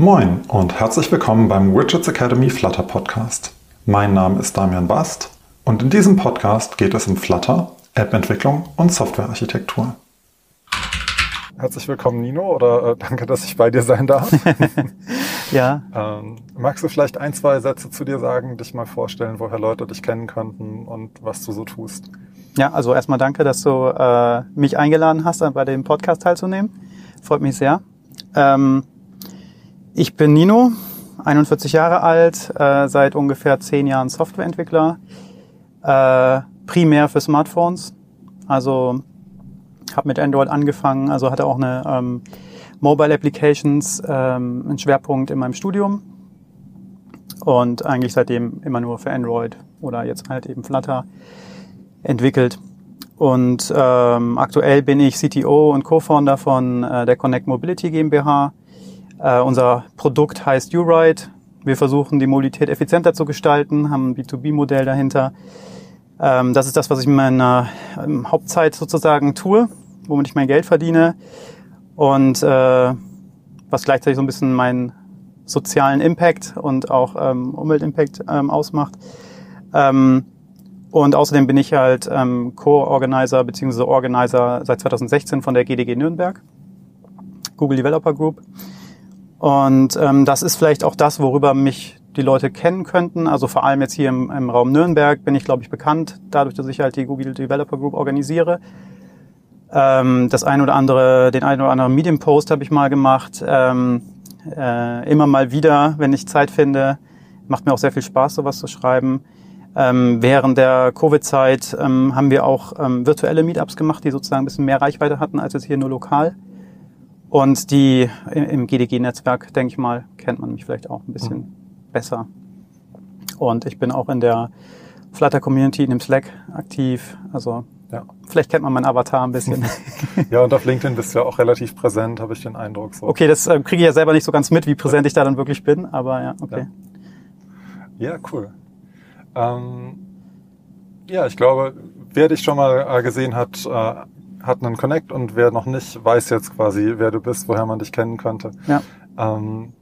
Moin und herzlich willkommen beim Widgets Academy Flutter Podcast. Mein Name ist Damian Bast und in diesem Podcast geht es um Flutter, App-Entwicklung und Softwarearchitektur. Herzlich willkommen, Nino, oder äh, danke, dass ich bei dir sein darf. ja. Ähm, magst du vielleicht ein, zwei Sätze zu dir sagen, dich mal vorstellen, woher Leute dich kennen könnten und was du so tust? Ja, also erstmal danke, dass du äh, mich eingeladen hast, bei dem Podcast teilzunehmen. Freut mich sehr. Ähm, ich bin Nino, 41 Jahre alt, äh, seit ungefähr zehn Jahren Softwareentwickler, äh, primär für Smartphones. Also habe mit Android angefangen, also hatte auch eine ähm, Mobile Applications, ähm, einen Schwerpunkt in meinem Studium und eigentlich seitdem immer nur für Android oder jetzt halt eben Flutter entwickelt. Und ähm, aktuell bin ich CTO und Co-Founder von äh, der Connect Mobility GmbH äh, unser Produkt heißt URide. Wir versuchen die Mobilität effizienter zu gestalten, haben ein B2B-Modell dahinter. Ähm, das ist das, was ich in meiner ähm, Hauptzeit sozusagen tue, womit ich mein Geld verdiene und äh, was gleichzeitig so ein bisschen meinen sozialen Impact und auch ähm, Umweltimpact ähm, ausmacht. Ähm, und außerdem bin ich halt ähm, Co-Organizer bzw. Organizer seit 2016 von der GDG Nürnberg, Google Developer Group. Und ähm, das ist vielleicht auch das, worüber mich die Leute kennen könnten. Also vor allem jetzt hier im, im Raum Nürnberg bin ich, glaube ich, bekannt, dadurch, dass ich halt die Google Developer Group organisiere. Ähm, das ein oder andere, den einen oder anderen Medium-Post habe ich mal gemacht. Ähm, äh, immer mal wieder, wenn ich Zeit finde. Macht mir auch sehr viel Spaß, sowas zu schreiben. Ähm, während der Covid-Zeit ähm, haben wir auch ähm, virtuelle Meetups gemacht, die sozusagen ein bisschen mehr Reichweite hatten als jetzt hier nur lokal. Und die im GDG-Netzwerk, denke ich mal, kennt man mich vielleicht auch ein bisschen mhm. besser. Und ich bin auch in der Flutter-Community in dem Slack aktiv. Also ja. vielleicht kennt man meinen Avatar ein bisschen. ja, und auf LinkedIn bist du ja auch relativ präsent, habe ich den Eindruck. So. Okay, das äh, kriege ich ja selber nicht so ganz mit, wie präsent ich da dann wirklich bin, aber ja, okay. Ja, ja cool. Ähm, ja, ich glaube, wer dich schon mal äh, gesehen hat, äh, hat einen Connect und wer noch nicht, weiß jetzt quasi, wer du bist, woher man dich kennen könnte. Ja. Ähm,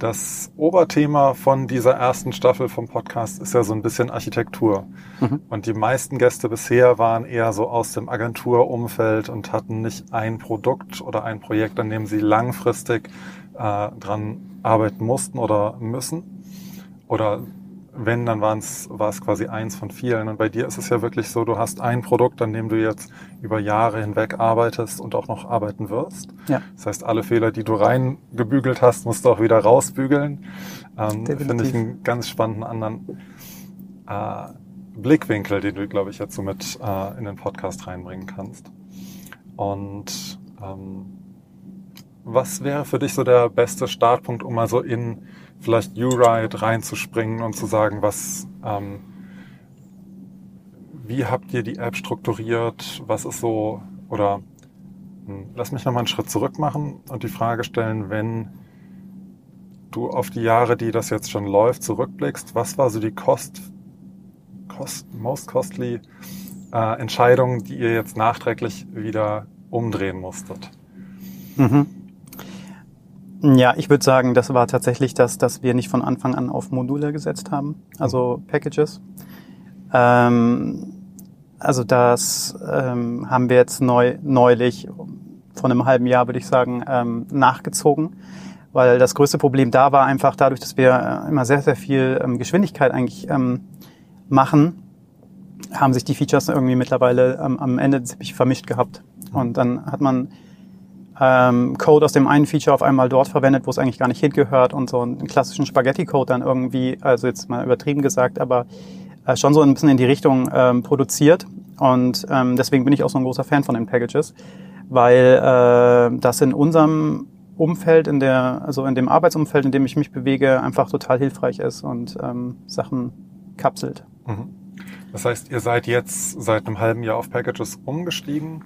das Oberthema von dieser ersten Staffel vom Podcast ist ja so ein bisschen Architektur. Mhm. Und die meisten Gäste bisher waren eher so aus dem Agenturumfeld und hatten nicht ein Produkt oder ein Projekt, an dem sie langfristig äh, dran arbeiten mussten oder müssen. Oder wenn, dann war es quasi eins von vielen. Und bei dir ist es ja wirklich so, du hast ein Produkt, an dem du jetzt über Jahre hinweg arbeitest und auch noch arbeiten wirst. Ja. Das heißt, alle Fehler, die du reingebügelt hast, musst du auch wieder rausbügeln. Ähm, Finde ich einen ganz spannenden anderen äh, Blickwinkel, den du, glaube ich, jetzt so mit äh, in den Podcast reinbringen kannst. Und ähm, was wäre für dich so der beste Startpunkt, um mal so in vielleicht U-Ride reinzuspringen und zu sagen, was, ähm, wie habt ihr die App strukturiert? Was ist so, oder hm, lass mich nochmal einen Schritt zurück machen und die Frage stellen, wenn du auf die Jahre, die das jetzt schon läuft, zurückblickst, was war so die Cost, cost most costly äh, Entscheidung, die ihr jetzt nachträglich wieder umdrehen musstet? Mhm. Ja, ich würde sagen, das war tatsächlich das, dass wir nicht von Anfang an auf Module gesetzt haben, also Packages. Ähm, also das ähm, haben wir jetzt neu, neulich, von einem halben Jahr würde ich sagen, ähm, nachgezogen, weil das größte Problem da war einfach dadurch, dass wir äh, immer sehr, sehr viel ähm, Geschwindigkeit eigentlich ähm, machen, haben sich die Features irgendwie mittlerweile ähm, am Ende ziemlich vermischt gehabt. Und dann hat man ähm, Code aus dem einen Feature auf einmal dort verwendet, wo es eigentlich gar nicht hingehört und so einen klassischen Spaghetti-Code dann irgendwie, also jetzt mal übertrieben gesagt, aber äh, schon so ein bisschen in die Richtung ähm, produziert. Und ähm, deswegen bin ich auch so ein großer Fan von den Packages, weil äh, das in unserem Umfeld, in der, also in dem Arbeitsumfeld, in dem ich mich bewege, einfach total hilfreich ist und ähm, Sachen kapselt. Mhm. Das heißt, ihr seid jetzt seit einem halben Jahr auf Packages umgestiegen.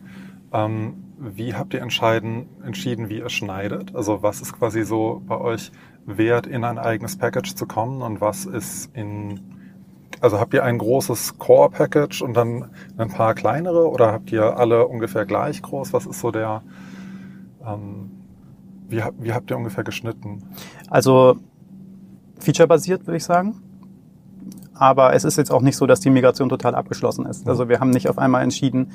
Ähm, wie habt ihr entscheiden, entschieden, wie ihr schneidet? Also was ist quasi so bei euch wert, in ein eigenes Package zu kommen und was ist in, also habt ihr ein großes Core-Package und dann ein paar kleinere oder habt ihr alle ungefähr gleich groß? Was ist so der, ähm, Wie, wie habt ihr ungefähr geschnitten? Also featurebasiert, würde ich sagen. Aber es ist jetzt auch nicht so, dass die Migration total abgeschlossen ist. Also wir haben nicht auf einmal entschieden,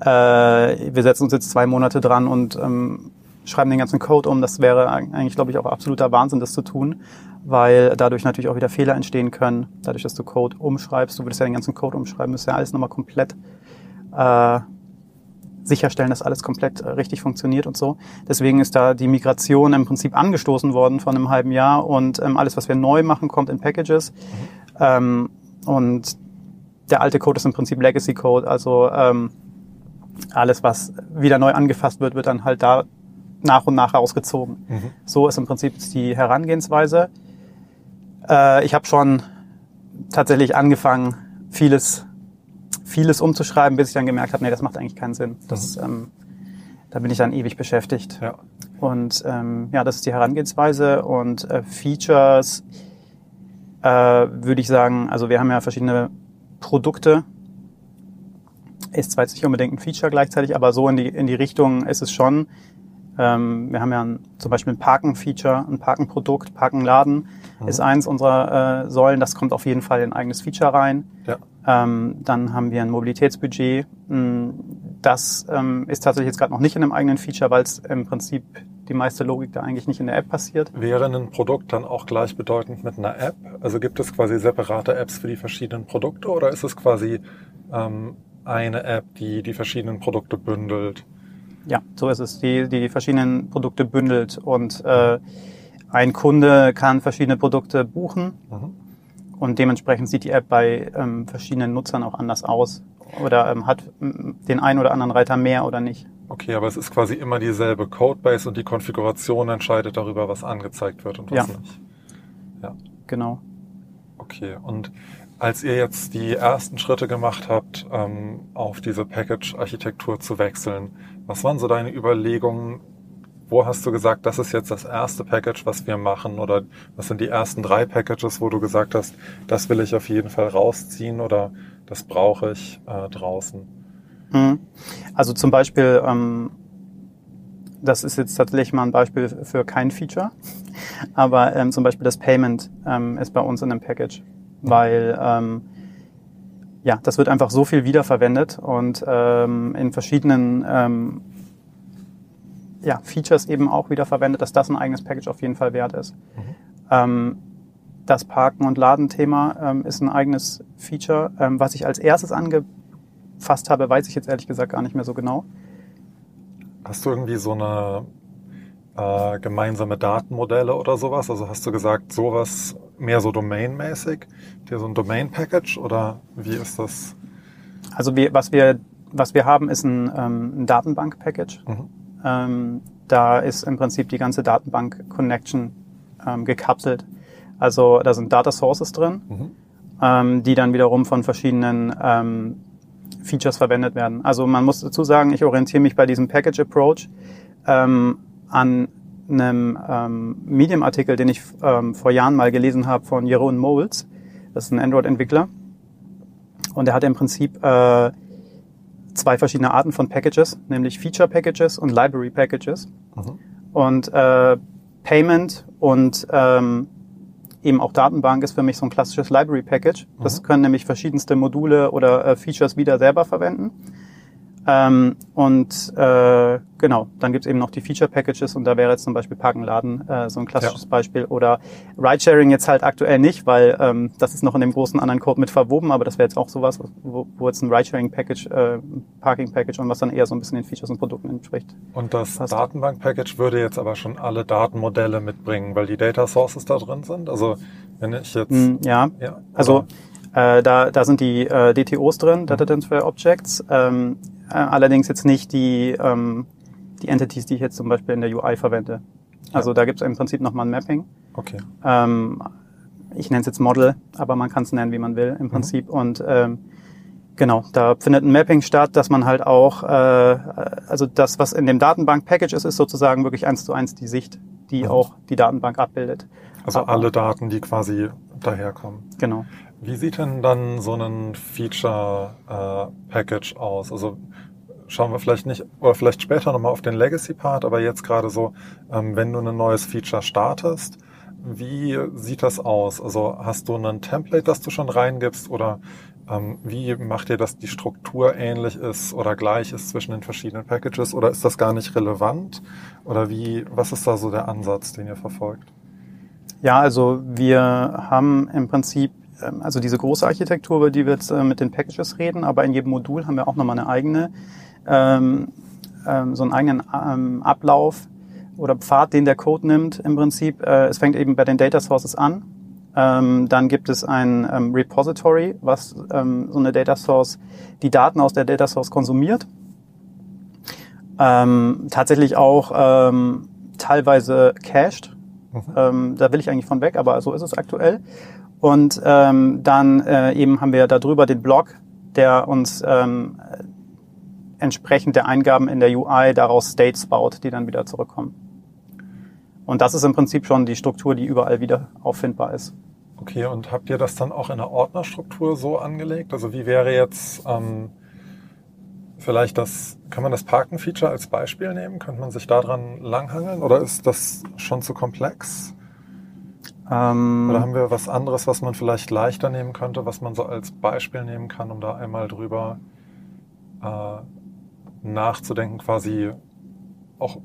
äh, wir setzen uns jetzt zwei Monate dran und ähm, schreiben den ganzen Code um. Das wäre eigentlich, glaube ich, auch absoluter Wahnsinn, das zu tun, weil dadurch natürlich auch wieder Fehler entstehen können. Dadurch, dass du Code umschreibst, du würdest ja den ganzen Code umschreiben, müsst ja alles nochmal komplett äh, sicherstellen, dass alles komplett äh, richtig funktioniert und so. Deswegen ist da die Migration im Prinzip angestoßen worden von einem halben Jahr und ähm, alles, was wir neu machen, kommt in Packages. Mhm. Ähm, und der alte Code ist im Prinzip Legacy Code, also ähm, alles, was wieder neu angefasst wird, wird dann halt da nach und nach rausgezogen. Mhm. So ist im Prinzip die Herangehensweise. Äh, ich habe schon tatsächlich angefangen, vieles vieles umzuschreiben, bis ich dann gemerkt habe, nee, das macht eigentlich keinen Sinn. Das, mhm. ähm, da bin ich dann ewig beschäftigt. Ja. Und ähm, ja, das ist die Herangehensweise und äh, Features äh, würde ich sagen, also wir haben ja verschiedene Produkte. Ist zwar jetzt nicht unbedingt ein Feature gleichzeitig, aber so in die, in die Richtung ist es schon. Ähm, wir haben ja ein, zum Beispiel ein Parken-Feature, ein Parkenprodukt, Parkenladen mhm. ist eins unserer äh, Säulen. Das kommt auf jeden Fall in ein eigenes Feature rein. Ja. Ähm, dann haben wir ein Mobilitätsbudget. Hm, das ähm, ist tatsächlich jetzt gerade noch nicht in einem eigenen Feature, weil es im Prinzip die meiste Logik da eigentlich nicht in der App passiert. Wäre ein Produkt dann auch gleichbedeutend mit einer App? Also gibt es quasi separate Apps für die verschiedenen Produkte oder ist es quasi ähm, eine App, die die verschiedenen Produkte bündelt? Ja, so ist es, die die verschiedenen Produkte bündelt und äh, ein Kunde kann verschiedene Produkte buchen. Mhm und dementsprechend sieht die App bei ähm, verschiedenen Nutzern auch anders aus oder ähm, hat den einen oder anderen Reiter mehr oder nicht. Okay, aber es ist quasi immer dieselbe Codebase und die Konfiguration entscheidet darüber, was angezeigt wird und was ja. nicht. Ja, genau. Okay, und als ihr jetzt die ersten Schritte gemacht habt, ähm, auf diese Package-Architektur zu wechseln, was waren so deine Überlegungen, wo hast du gesagt, das ist jetzt das erste Package, was wir machen? Oder was sind die ersten drei Packages, wo du gesagt hast, das will ich auf jeden Fall rausziehen oder das brauche ich äh, draußen? Mhm. Also zum Beispiel, ähm, das ist jetzt tatsächlich mal ein Beispiel für kein Feature, aber ähm, zum Beispiel das Payment ähm, ist bei uns in einem Package, weil ähm, ja, das wird einfach so viel wiederverwendet und ähm, in verschiedenen ähm, ja, Features eben auch wieder verwendet, dass das ein eigenes Package auf jeden Fall wert ist. Mhm. Ähm, das Parken- und Ladenthema ähm, ist ein eigenes Feature. Ähm, was ich als erstes angefasst habe, weiß ich jetzt ehrlich gesagt gar nicht mehr so genau. Hast du irgendwie so eine äh, gemeinsame Datenmodelle oder sowas? Also hast du gesagt, sowas mehr so domainmäßig? Dir so ein Domain-Package oder wie ist das? Also wir, was wir was wir haben, ist ein, ähm, ein Datenbank-Package. Mhm. Ähm, da ist im Prinzip die ganze Datenbank-Connection ähm, gekapselt. Also da sind Data Sources drin, mhm. ähm, die dann wiederum von verschiedenen ähm, Features verwendet werden. Also man muss dazu sagen, ich orientiere mich bei diesem Package Approach ähm, an einem ähm, Medium-Artikel, den ich ähm, vor Jahren mal gelesen habe von Jeroen Moles. Das ist ein Android-Entwickler. Und er hat im Prinzip äh, zwei verschiedene Arten von Packages, nämlich Feature Packages und Library Packages. Mhm. Und äh, Payment und ähm, eben auch Datenbank ist für mich so ein klassisches Library Package. Das mhm. können nämlich verschiedenste Module oder äh, Features wieder selber verwenden. Ähm, und äh, genau, dann gibt's eben noch die Feature Packages und da wäre jetzt zum Beispiel Parkenladen äh, so ein klassisches ja. Beispiel. Oder Ridesharing jetzt halt aktuell nicht, weil ähm, das ist noch in dem großen anderen Code mit verwoben, aber das wäre jetzt auch sowas, wo, wo jetzt ein Ridesharing Package, äh, Parking Package und was dann eher so ein bisschen den Features und Produkten entspricht. Und das Datenbank Package würde jetzt aber schon alle Datenmodelle mitbringen, weil die Data Sources da drin sind. Also wenn ich jetzt mm, ja, ja also äh, da, da sind die äh, DTOs drin, Data Transfer Objects. Ähm, äh, allerdings jetzt nicht die, ähm, die Entities, die ich jetzt zum Beispiel in der UI verwende. Also ja. da gibt es im Prinzip nochmal ein Mapping. Okay. Ähm, ich nenne es jetzt Model, aber man kann es nennen, wie man will im mhm. Prinzip. Mhm. Und ähm, genau, da findet ein Mapping statt, dass man halt auch, äh, also das, was in dem Datenbank-Package ist, ist sozusagen wirklich eins zu eins die Sicht, die mhm. auch die Datenbank abbildet. Also aber, alle Daten, die quasi daherkommen. Genau. Wie sieht denn dann so ein Feature-Package äh, aus? Also schauen wir vielleicht nicht, oder vielleicht später nochmal auf den Legacy-Part, aber jetzt gerade so, ähm, wenn du ein neues Feature startest, wie sieht das aus? Also hast du ein Template, das du schon reingibst oder ähm, wie macht ihr, dass die Struktur ähnlich ist oder gleich ist zwischen den verschiedenen Packages oder ist das gar nicht relevant? Oder wie, was ist da so der Ansatz, den ihr verfolgt? Ja, also wir haben im Prinzip also diese große Architektur, über die wir jetzt äh, mit den Packages reden, aber in jedem Modul haben wir auch nochmal eine eigene, ähm, ähm, so einen eigenen ähm, Ablauf oder Pfad, den der Code nimmt im Prinzip. Äh, es fängt eben bei den Data Sources an. Ähm, dann gibt es ein ähm, Repository, was ähm, so eine Data Source, die Daten aus der Data Source konsumiert. Ähm, tatsächlich auch ähm, teilweise cached. Mhm. da will ich eigentlich von weg, aber so ist es aktuell. Und ähm, dann äh, eben haben wir darüber den Blog, der uns ähm, entsprechend der Eingaben in der UI daraus States baut, die dann wieder zurückkommen. Und das ist im Prinzip schon die Struktur, die überall wieder auffindbar ist. Okay, und habt ihr das dann auch in der Ordnerstruktur so angelegt? Also wie wäre jetzt ähm, vielleicht das, kann man das Parken-Feature als Beispiel nehmen? Könnte man sich daran langhangeln oder ist das schon zu komplex? Ähm, Oder haben wir was anderes, was man vielleicht leichter nehmen könnte, was man so als Beispiel nehmen kann, um da einmal drüber äh, nachzudenken, quasi auch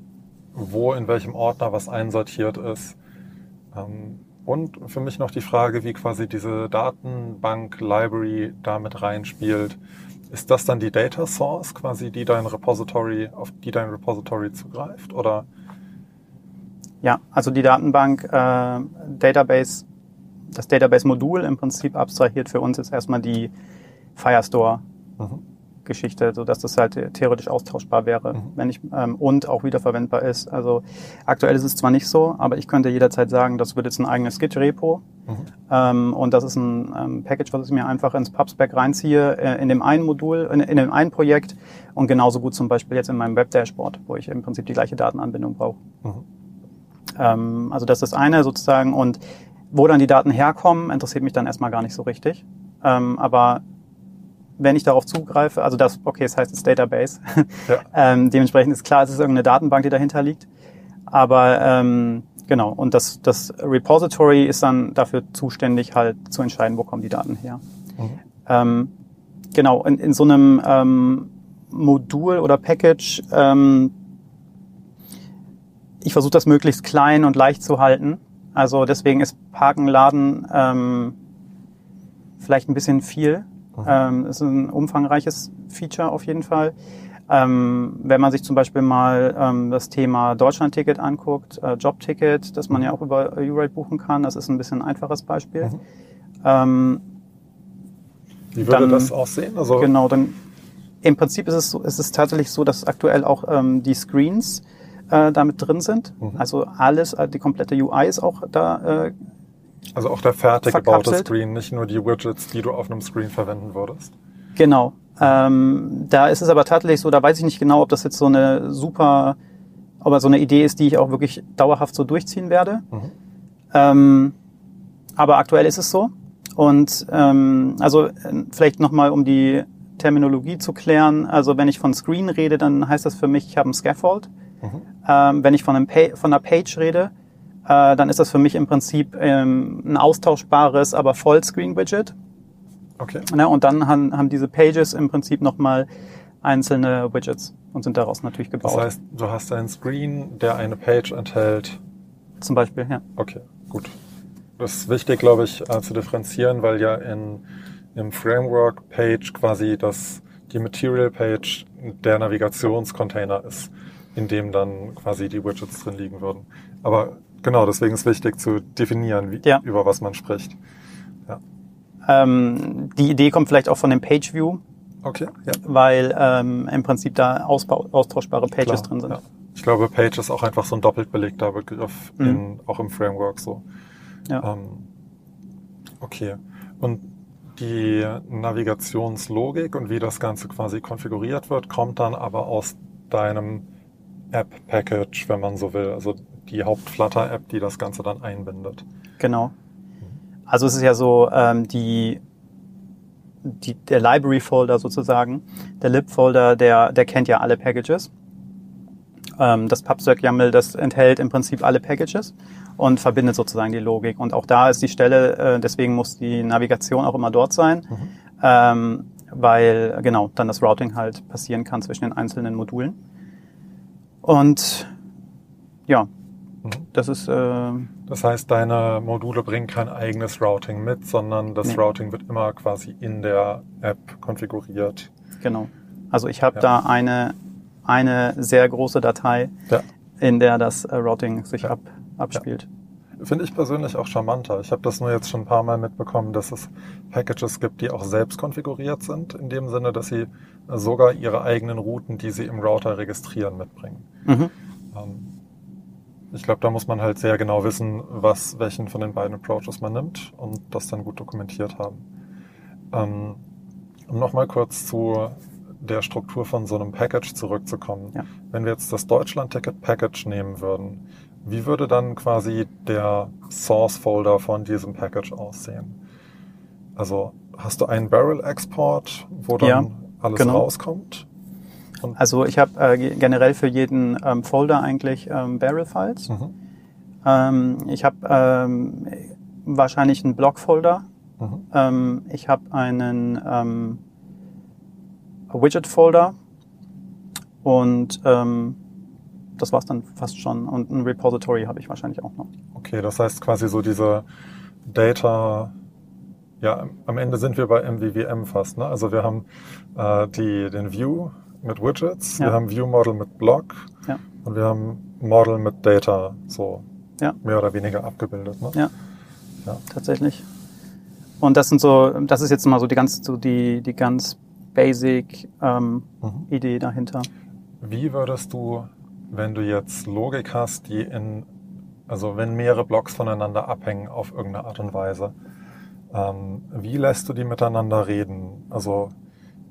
wo in welchem Ordner was einsortiert ist. Ähm, und für mich noch die Frage, wie quasi diese Datenbank-Library damit reinspielt. Ist das dann die Data Source, quasi die dein Repository, auf die dein Repository zugreift? Oder ja, also die Datenbank, äh, Database, das Database-Modul im Prinzip abstrahiert für uns jetzt erstmal die Firestore. Mhm. Geschichte, so dass das halt theoretisch austauschbar wäre, mhm. wenn ich ähm, und auch wiederverwendbar ist. Also aktuell ist es zwar nicht so, aber ich könnte jederzeit sagen, das wird jetzt ein eigenes Git-Repo mhm. ähm, und das ist ein ähm, Package, was ich mir einfach ins PubSpec reinziehe äh, in dem einen Modul, in, in, dem einen Projekt und genauso gut zum Beispiel jetzt in meinem Web-Dashboard, wo ich im Prinzip die gleiche Datenanbindung brauche. Ähm, also das ist eine sozusagen. Und wo dann die Daten herkommen, interessiert mich dann erstmal gar nicht so richtig. Ähm, aber wenn ich darauf zugreife, also das, okay, das heißt, es ist Database. Ja. ähm, dementsprechend ist klar, es ist irgendeine Datenbank, die dahinter liegt. Aber ähm, genau, und das, das Repository ist dann dafür zuständig, halt zu entscheiden, wo kommen die Daten her. Mhm. Ähm, genau, in, in so einem ähm, Modul oder Package ähm, ich versuche das möglichst klein und leicht zu halten. Also deswegen ist Parken, Laden ähm, vielleicht ein bisschen viel. Mhm. Ähm, ist ein umfangreiches Feature auf jeden Fall. Ähm, wenn man sich zum Beispiel mal ähm, das Thema Deutschlandticket anguckt, äh, Jobticket, das man mhm. ja auch über U-Rate buchen kann, das ist ein bisschen ein einfaches Beispiel. Mhm. Ähm, Wie würde dann, das aussehen? Also genau, dann im Prinzip ist es, so, ist es tatsächlich so, dass aktuell auch ähm, die Screens äh, damit drin sind. Mhm. Also alles, äh, die komplette UI ist auch da. Äh, also auch der fertig gebaute Screen, nicht nur die Widgets, die du auf einem Screen verwenden würdest. Genau. Ähm, da ist es aber tatsächlich so, da weiß ich nicht genau, ob das jetzt so eine super, ob so eine Idee ist, die ich auch wirklich dauerhaft so durchziehen werde. Mhm. Ähm, aber aktuell ist es so. Und ähm, also äh, vielleicht nochmal, um die Terminologie zu klären. Also wenn ich von Screen rede, dann heißt das für mich, ich habe ein Scaffold. Mhm. Ähm, wenn ich von, einem pa von einer Page rede, äh, dann ist das für mich im Prinzip ähm, ein austauschbares, aber Vollscreen-Widget. Okay. Ne, und dann haben, haben diese Pages im Prinzip nochmal einzelne Widgets und sind daraus natürlich gebaut. Das heißt, du hast einen Screen, der eine Page enthält. Zum Beispiel, ja. Okay, gut. Das ist wichtig, glaube ich, äh, zu differenzieren, weil ja in, im Framework Page quasi das, die Material Page der Navigationscontainer ist in dem dann quasi die Widgets drin liegen würden. Aber genau, deswegen ist wichtig zu definieren, wie, ja. über was man spricht. Ja. Ähm, die Idee kommt vielleicht auch von dem Page View. Okay. Ja. Weil ähm, im Prinzip da ausbau, austauschbare Pages Klar, drin sind. Ja. Ich glaube, Page ist auch einfach so ein doppelt belegter Begriff, mhm. in, auch im Framework so. Ja. Ähm, okay. Und die Navigationslogik und wie das Ganze quasi konfiguriert wird, kommt dann aber aus deinem App-Package, wenn man so will. Also die Haupt-Flutter-App, die das Ganze dann einbindet. Genau. Also es ist ja so, ähm, die die, der Library-Folder sozusagen, der lib-Folder, der, der kennt ja alle Packages. Ähm, das PubSec-YAML, das enthält im Prinzip alle Packages und verbindet sozusagen die Logik. Und auch da ist die Stelle, äh, deswegen muss die Navigation auch immer dort sein, mhm. ähm, weil genau dann das Routing halt passieren kann zwischen den einzelnen Modulen. Und ja, mhm. das ist. Äh, das heißt, deine Module bringen kein eigenes Routing mit, sondern das nee. Routing wird immer quasi in der App konfiguriert. Genau. Also ich habe ja. da eine, eine sehr große Datei, ja. in der das äh, Routing sich ja. ab, abspielt. Finde ich persönlich auch charmanter. Ich habe das nur jetzt schon ein paar Mal mitbekommen, dass es Packages gibt, die auch selbst konfiguriert sind, in dem Sinne, dass sie sogar ihre eigenen Routen, die sie im Router registrieren, mitbringen. Mhm. Ähm, ich glaube, da muss man halt sehr genau wissen, was, welchen von den beiden Approaches man nimmt und das dann gut dokumentiert haben. Ähm, um nochmal kurz zu der Struktur von so einem Package zurückzukommen. Ja. Wenn wir jetzt das Deutschland-Ticket-Package nehmen würden, wie würde dann quasi der Source-Folder von diesem Package aussehen? Also hast du einen Barrel-Export, wo dann ja, alles genau. rauskommt? Und also ich habe äh, generell für jeden ähm, Folder eigentlich ähm, Barrel-Files. Mhm. Ähm, ich habe ähm, wahrscheinlich einen Block-Folder. Mhm. Ähm, ich habe einen ähm, Widget-Folder und das war's dann fast schon. Und ein Repository habe ich wahrscheinlich auch noch. Okay, das heißt quasi so diese Data, ja, am Ende sind wir bei MVVM fast. Ne? Also wir haben äh, die, den View mit Widgets, ja. wir haben View Model mit Block ja. und wir haben Model mit Data, so ja. mehr oder weniger abgebildet. Ne? Ja. ja, tatsächlich. Und das sind so, das ist jetzt mal so die ganz, so die, die ganz basic ähm, mhm. Idee dahinter. Wie würdest du wenn du jetzt Logik hast, die in, also wenn mehrere Blocks voneinander abhängen auf irgendeine Art und Weise, ähm, wie lässt du die miteinander reden? Also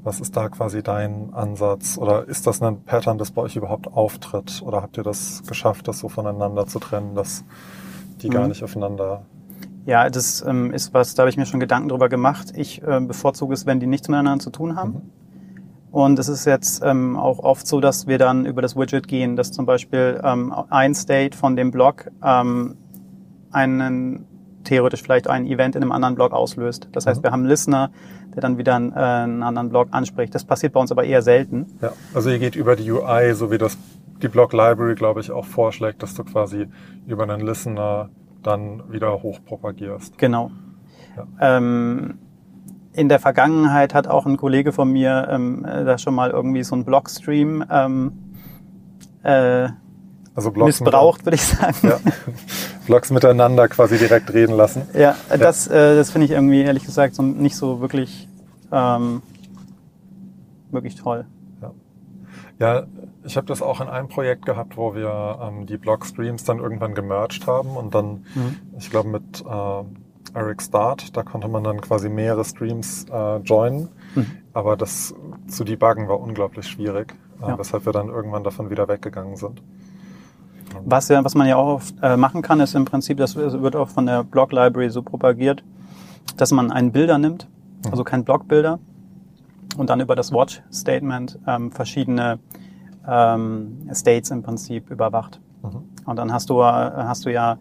was ist da quasi dein Ansatz? Oder ist das ein Pattern, das bei euch überhaupt auftritt? Oder habt ihr das geschafft, das so voneinander zu trennen, dass die mhm. gar nicht aufeinander ja, das ähm, ist was, da habe ich mir schon Gedanken drüber gemacht. Ich äh, bevorzuge es, wenn die nichts miteinander zu tun haben. Mhm. Und es ist jetzt ähm, auch oft so, dass wir dann über das Widget gehen, dass zum Beispiel ähm, ein State von dem Block ähm, einen theoretisch vielleicht ein Event in einem anderen Block auslöst. Das heißt, mhm. wir haben einen Listener, der dann wieder einen, äh, einen anderen Block anspricht. Das passiert bei uns aber eher selten. Ja, also ihr geht über die UI, so wie das die Block Library, glaube ich, auch vorschlägt, dass du quasi über einen Listener dann wieder hochpropagierst. Genau. Ja. Ähm, in der Vergangenheit hat auch ein Kollege von mir ähm, äh, da schon mal irgendwie so einen Blogstream ähm, äh, also Blogs missbraucht, würde ich sagen. Ja. Blogs miteinander quasi direkt reden lassen. Ja, ja. das, äh, das finde ich irgendwie ehrlich gesagt so nicht so wirklich, ähm, wirklich toll. Ja, ja ich habe das auch in einem Projekt gehabt, wo wir ähm, die Blogstreams dann irgendwann gemerged haben und dann, mhm. ich glaube, mit äh, Eric Start. Da konnte man dann quasi mehrere Streams äh, joinen. Mhm. Aber das zu debuggen war unglaublich schwierig, äh, weshalb wir dann irgendwann davon wieder weggegangen sind. Was, ja, was man ja auch oft, äh, machen kann, ist im Prinzip, das wird auch von der Blog Library so propagiert, dass man einen Bilder nimmt, mhm. also kein Blockbilder, und dann über das Watch Statement ähm, verschiedene ähm, States im Prinzip überwacht. Mhm. Und dann hast du, äh, hast du ja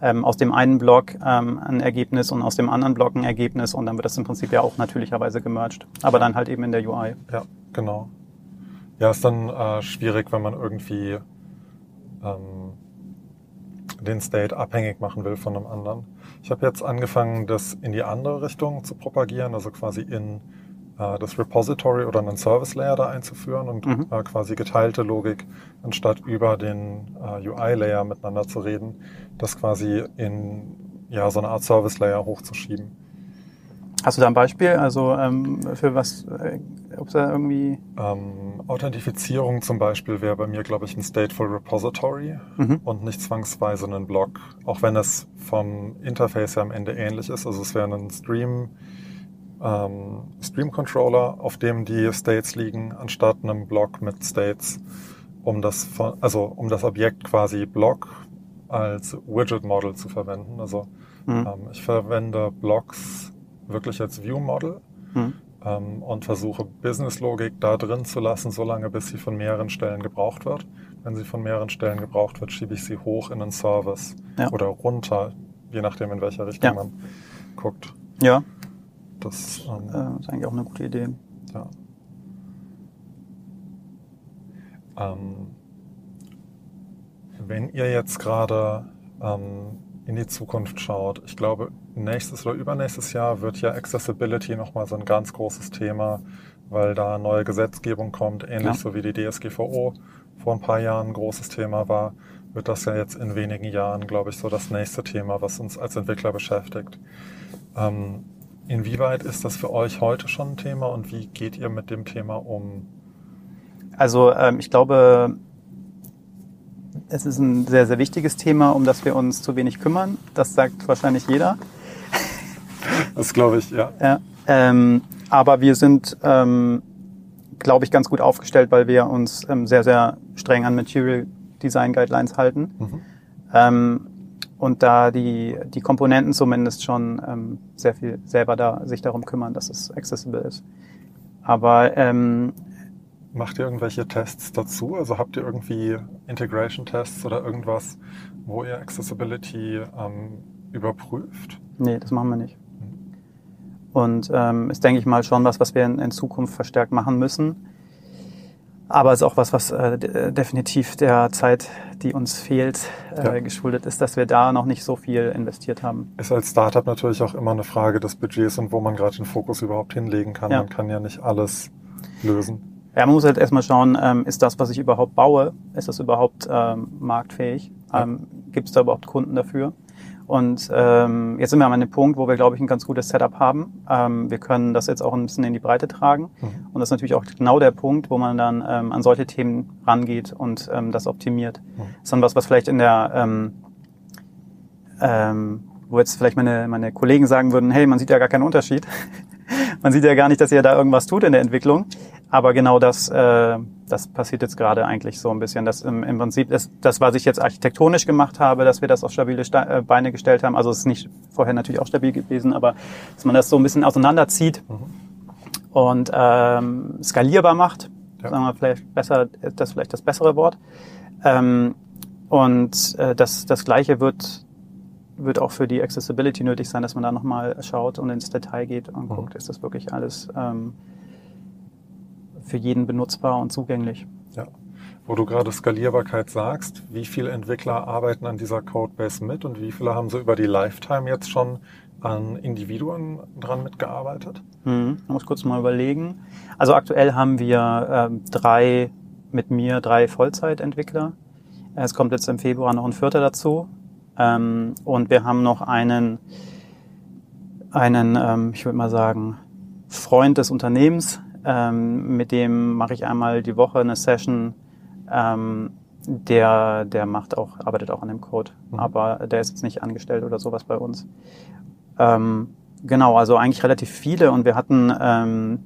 ähm, aus dem einen Block ähm, ein Ergebnis und aus dem anderen Block ein Ergebnis und dann wird das im Prinzip ja auch natürlicherweise gemerged. Aber dann halt eben in der UI. Ja, genau. Ja, ist dann äh, schwierig, wenn man irgendwie ähm, den State abhängig machen will von einem anderen. Ich habe jetzt angefangen, das in die andere Richtung zu propagieren, also quasi in äh, das Repository oder einen Service Layer da einzuführen und mhm. äh, quasi geteilte Logik, anstatt über den äh, UI-Layer miteinander zu reden, das quasi in ja, so eine Art Service Layer hochzuschieben. Hast du da ein Beispiel? Also ähm, für was, äh, ob da irgendwie... Ähm, Authentifizierung zum Beispiel wäre bei mir, glaube ich, ein Stateful Repository mhm. und nicht zwangsweise ein Block, auch wenn es vom Interface ja am Ende ähnlich ist. Also es wäre ein Stream ähm, Stream Controller, auf dem die States liegen, anstatt einem Block mit States, um das, also um das Objekt quasi Block als Widget Model zu verwenden. Also mhm. ähm, ich verwende Blocks wirklich als View Model. Mhm. ähm, und versuche Businesslogik da drin zu lassen, solange bis sie von mehreren Stellen gebraucht wird. Wenn sie von mehreren Stellen gebraucht wird, schiebe ich sie hoch in den Service ja. oder runter, je nachdem, in welcher Richtung ja. man guckt. Ja. Das ähm, äh, ist eigentlich auch eine gute Idee. Ja. Ähm, wenn ihr jetzt gerade ähm, in die Zukunft schaut, ich glaube, nächstes oder übernächstes Jahr wird ja Accessibility nochmal so ein ganz großes Thema, weil da neue Gesetzgebung kommt, ähnlich ja. so wie die DSGVO vor ein paar Jahren ein großes Thema war, wird das ja jetzt in wenigen Jahren, glaube ich, so das nächste Thema, was uns als Entwickler beschäftigt. Ähm, inwieweit ist das für euch heute schon ein Thema und wie geht ihr mit dem Thema um? Also ähm, ich glaube, es ist ein sehr, sehr wichtiges Thema, um das wir uns zu wenig kümmern. Das sagt wahrscheinlich jeder. Das glaube ich, ja. ja ähm, aber wir sind, ähm, glaube ich, ganz gut aufgestellt, weil wir uns ähm, sehr, sehr streng an Material Design Guidelines halten. Mhm. Ähm, und da die, die Komponenten zumindest schon ähm, sehr viel selber da sich darum kümmern, dass es accessible ist. Aber ähm, Macht ihr irgendwelche Tests dazu? Also habt ihr irgendwie Integration-Tests oder irgendwas, wo ihr Accessibility ähm, überprüft? Nee, das machen wir nicht. Und ähm, ist, denke ich mal, schon was, was wir in, in Zukunft verstärkt machen müssen. Aber es ist auch was, was äh, definitiv der Zeit, die uns fehlt, äh, ja. geschuldet ist, dass wir da noch nicht so viel investiert haben. Ist als Startup natürlich auch immer eine Frage des Budgets und wo man gerade den Fokus überhaupt hinlegen kann. Ja. Man kann ja nicht alles lösen. Ja, man muss halt erstmal schauen, ähm, ist das, was ich überhaupt baue, ist das überhaupt ähm, marktfähig? Ähm, Gibt es da überhaupt Kunden dafür? Und ähm, jetzt sind wir an einem Punkt, wo wir, glaube ich, ein ganz gutes Setup haben. Ähm, wir können das jetzt auch ein bisschen in die Breite tragen. Mhm. Und das ist natürlich auch genau der Punkt, wo man dann ähm, an solche Themen rangeht und ähm, das optimiert. Mhm. Das ist dann was, was vielleicht in der, ähm, ähm, wo jetzt vielleicht meine, meine Kollegen sagen würden, hey, man sieht ja gar keinen Unterschied. Man sieht ja gar nicht, dass ihr da irgendwas tut in der Entwicklung. Aber genau das, äh, das passiert jetzt gerade eigentlich so ein bisschen. Das im, im Prinzip ist das, was ich jetzt architektonisch gemacht habe, dass wir das auf stabile Sta äh, Beine gestellt haben. Also es ist nicht vorher natürlich auch stabil gewesen, aber dass man das so ein bisschen auseinanderzieht mhm. und ähm, skalierbar macht. Ja. Sagen wir vielleicht besser, das ist vielleicht das bessere Wort. Ähm, und äh, das, das Gleiche wird wird auch für die Accessibility nötig sein, dass man da nochmal schaut und ins Detail geht und mhm. guckt, ist das wirklich alles ähm, für jeden benutzbar und zugänglich. Ja. Wo du gerade Skalierbarkeit sagst, wie viele Entwickler arbeiten an dieser Codebase mit und wie viele haben so über die Lifetime jetzt schon an Individuen dran mitgearbeitet? Hm, ich muss kurz mal überlegen. Also aktuell haben wir ähm, drei mit mir drei Vollzeitentwickler. Es kommt jetzt im Februar noch ein vierter dazu. Ähm, und wir haben noch einen, einen ähm, ich würde mal sagen, Freund des Unternehmens, ähm, mit dem mache ich einmal die Woche eine Session. Ähm, der, der macht auch, arbeitet auch an dem Code, mhm. aber der ist jetzt nicht angestellt oder sowas bei uns. Ähm, genau, also eigentlich relativ viele und wir hatten, ähm,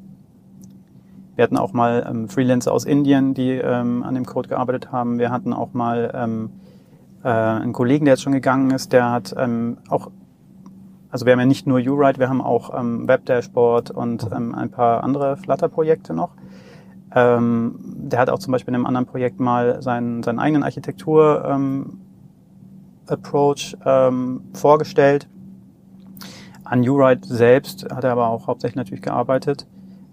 wir hatten auch mal ähm, Freelancer aus Indien, die ähm, an dem Code gearbeitet haben. Wir hatten auch mal ähm, äh, einen Kollegen, der jetzt schon gegangen ist, der hat ähm, auch also wir haben ja nicht nur URide, wir haben auch ähm, Web-Dashboard und mhm. ähm, ein paar andere Flutter-Projekte noch. Ähm, der hat auch zum Beispiel in einem anderen Projekt mal seinen, seinen eigenen Architektur-Approach ähm, ähm, vorgestellt. An URide selbst hat er aber auch hauptsächlich natürlich gearbeitet.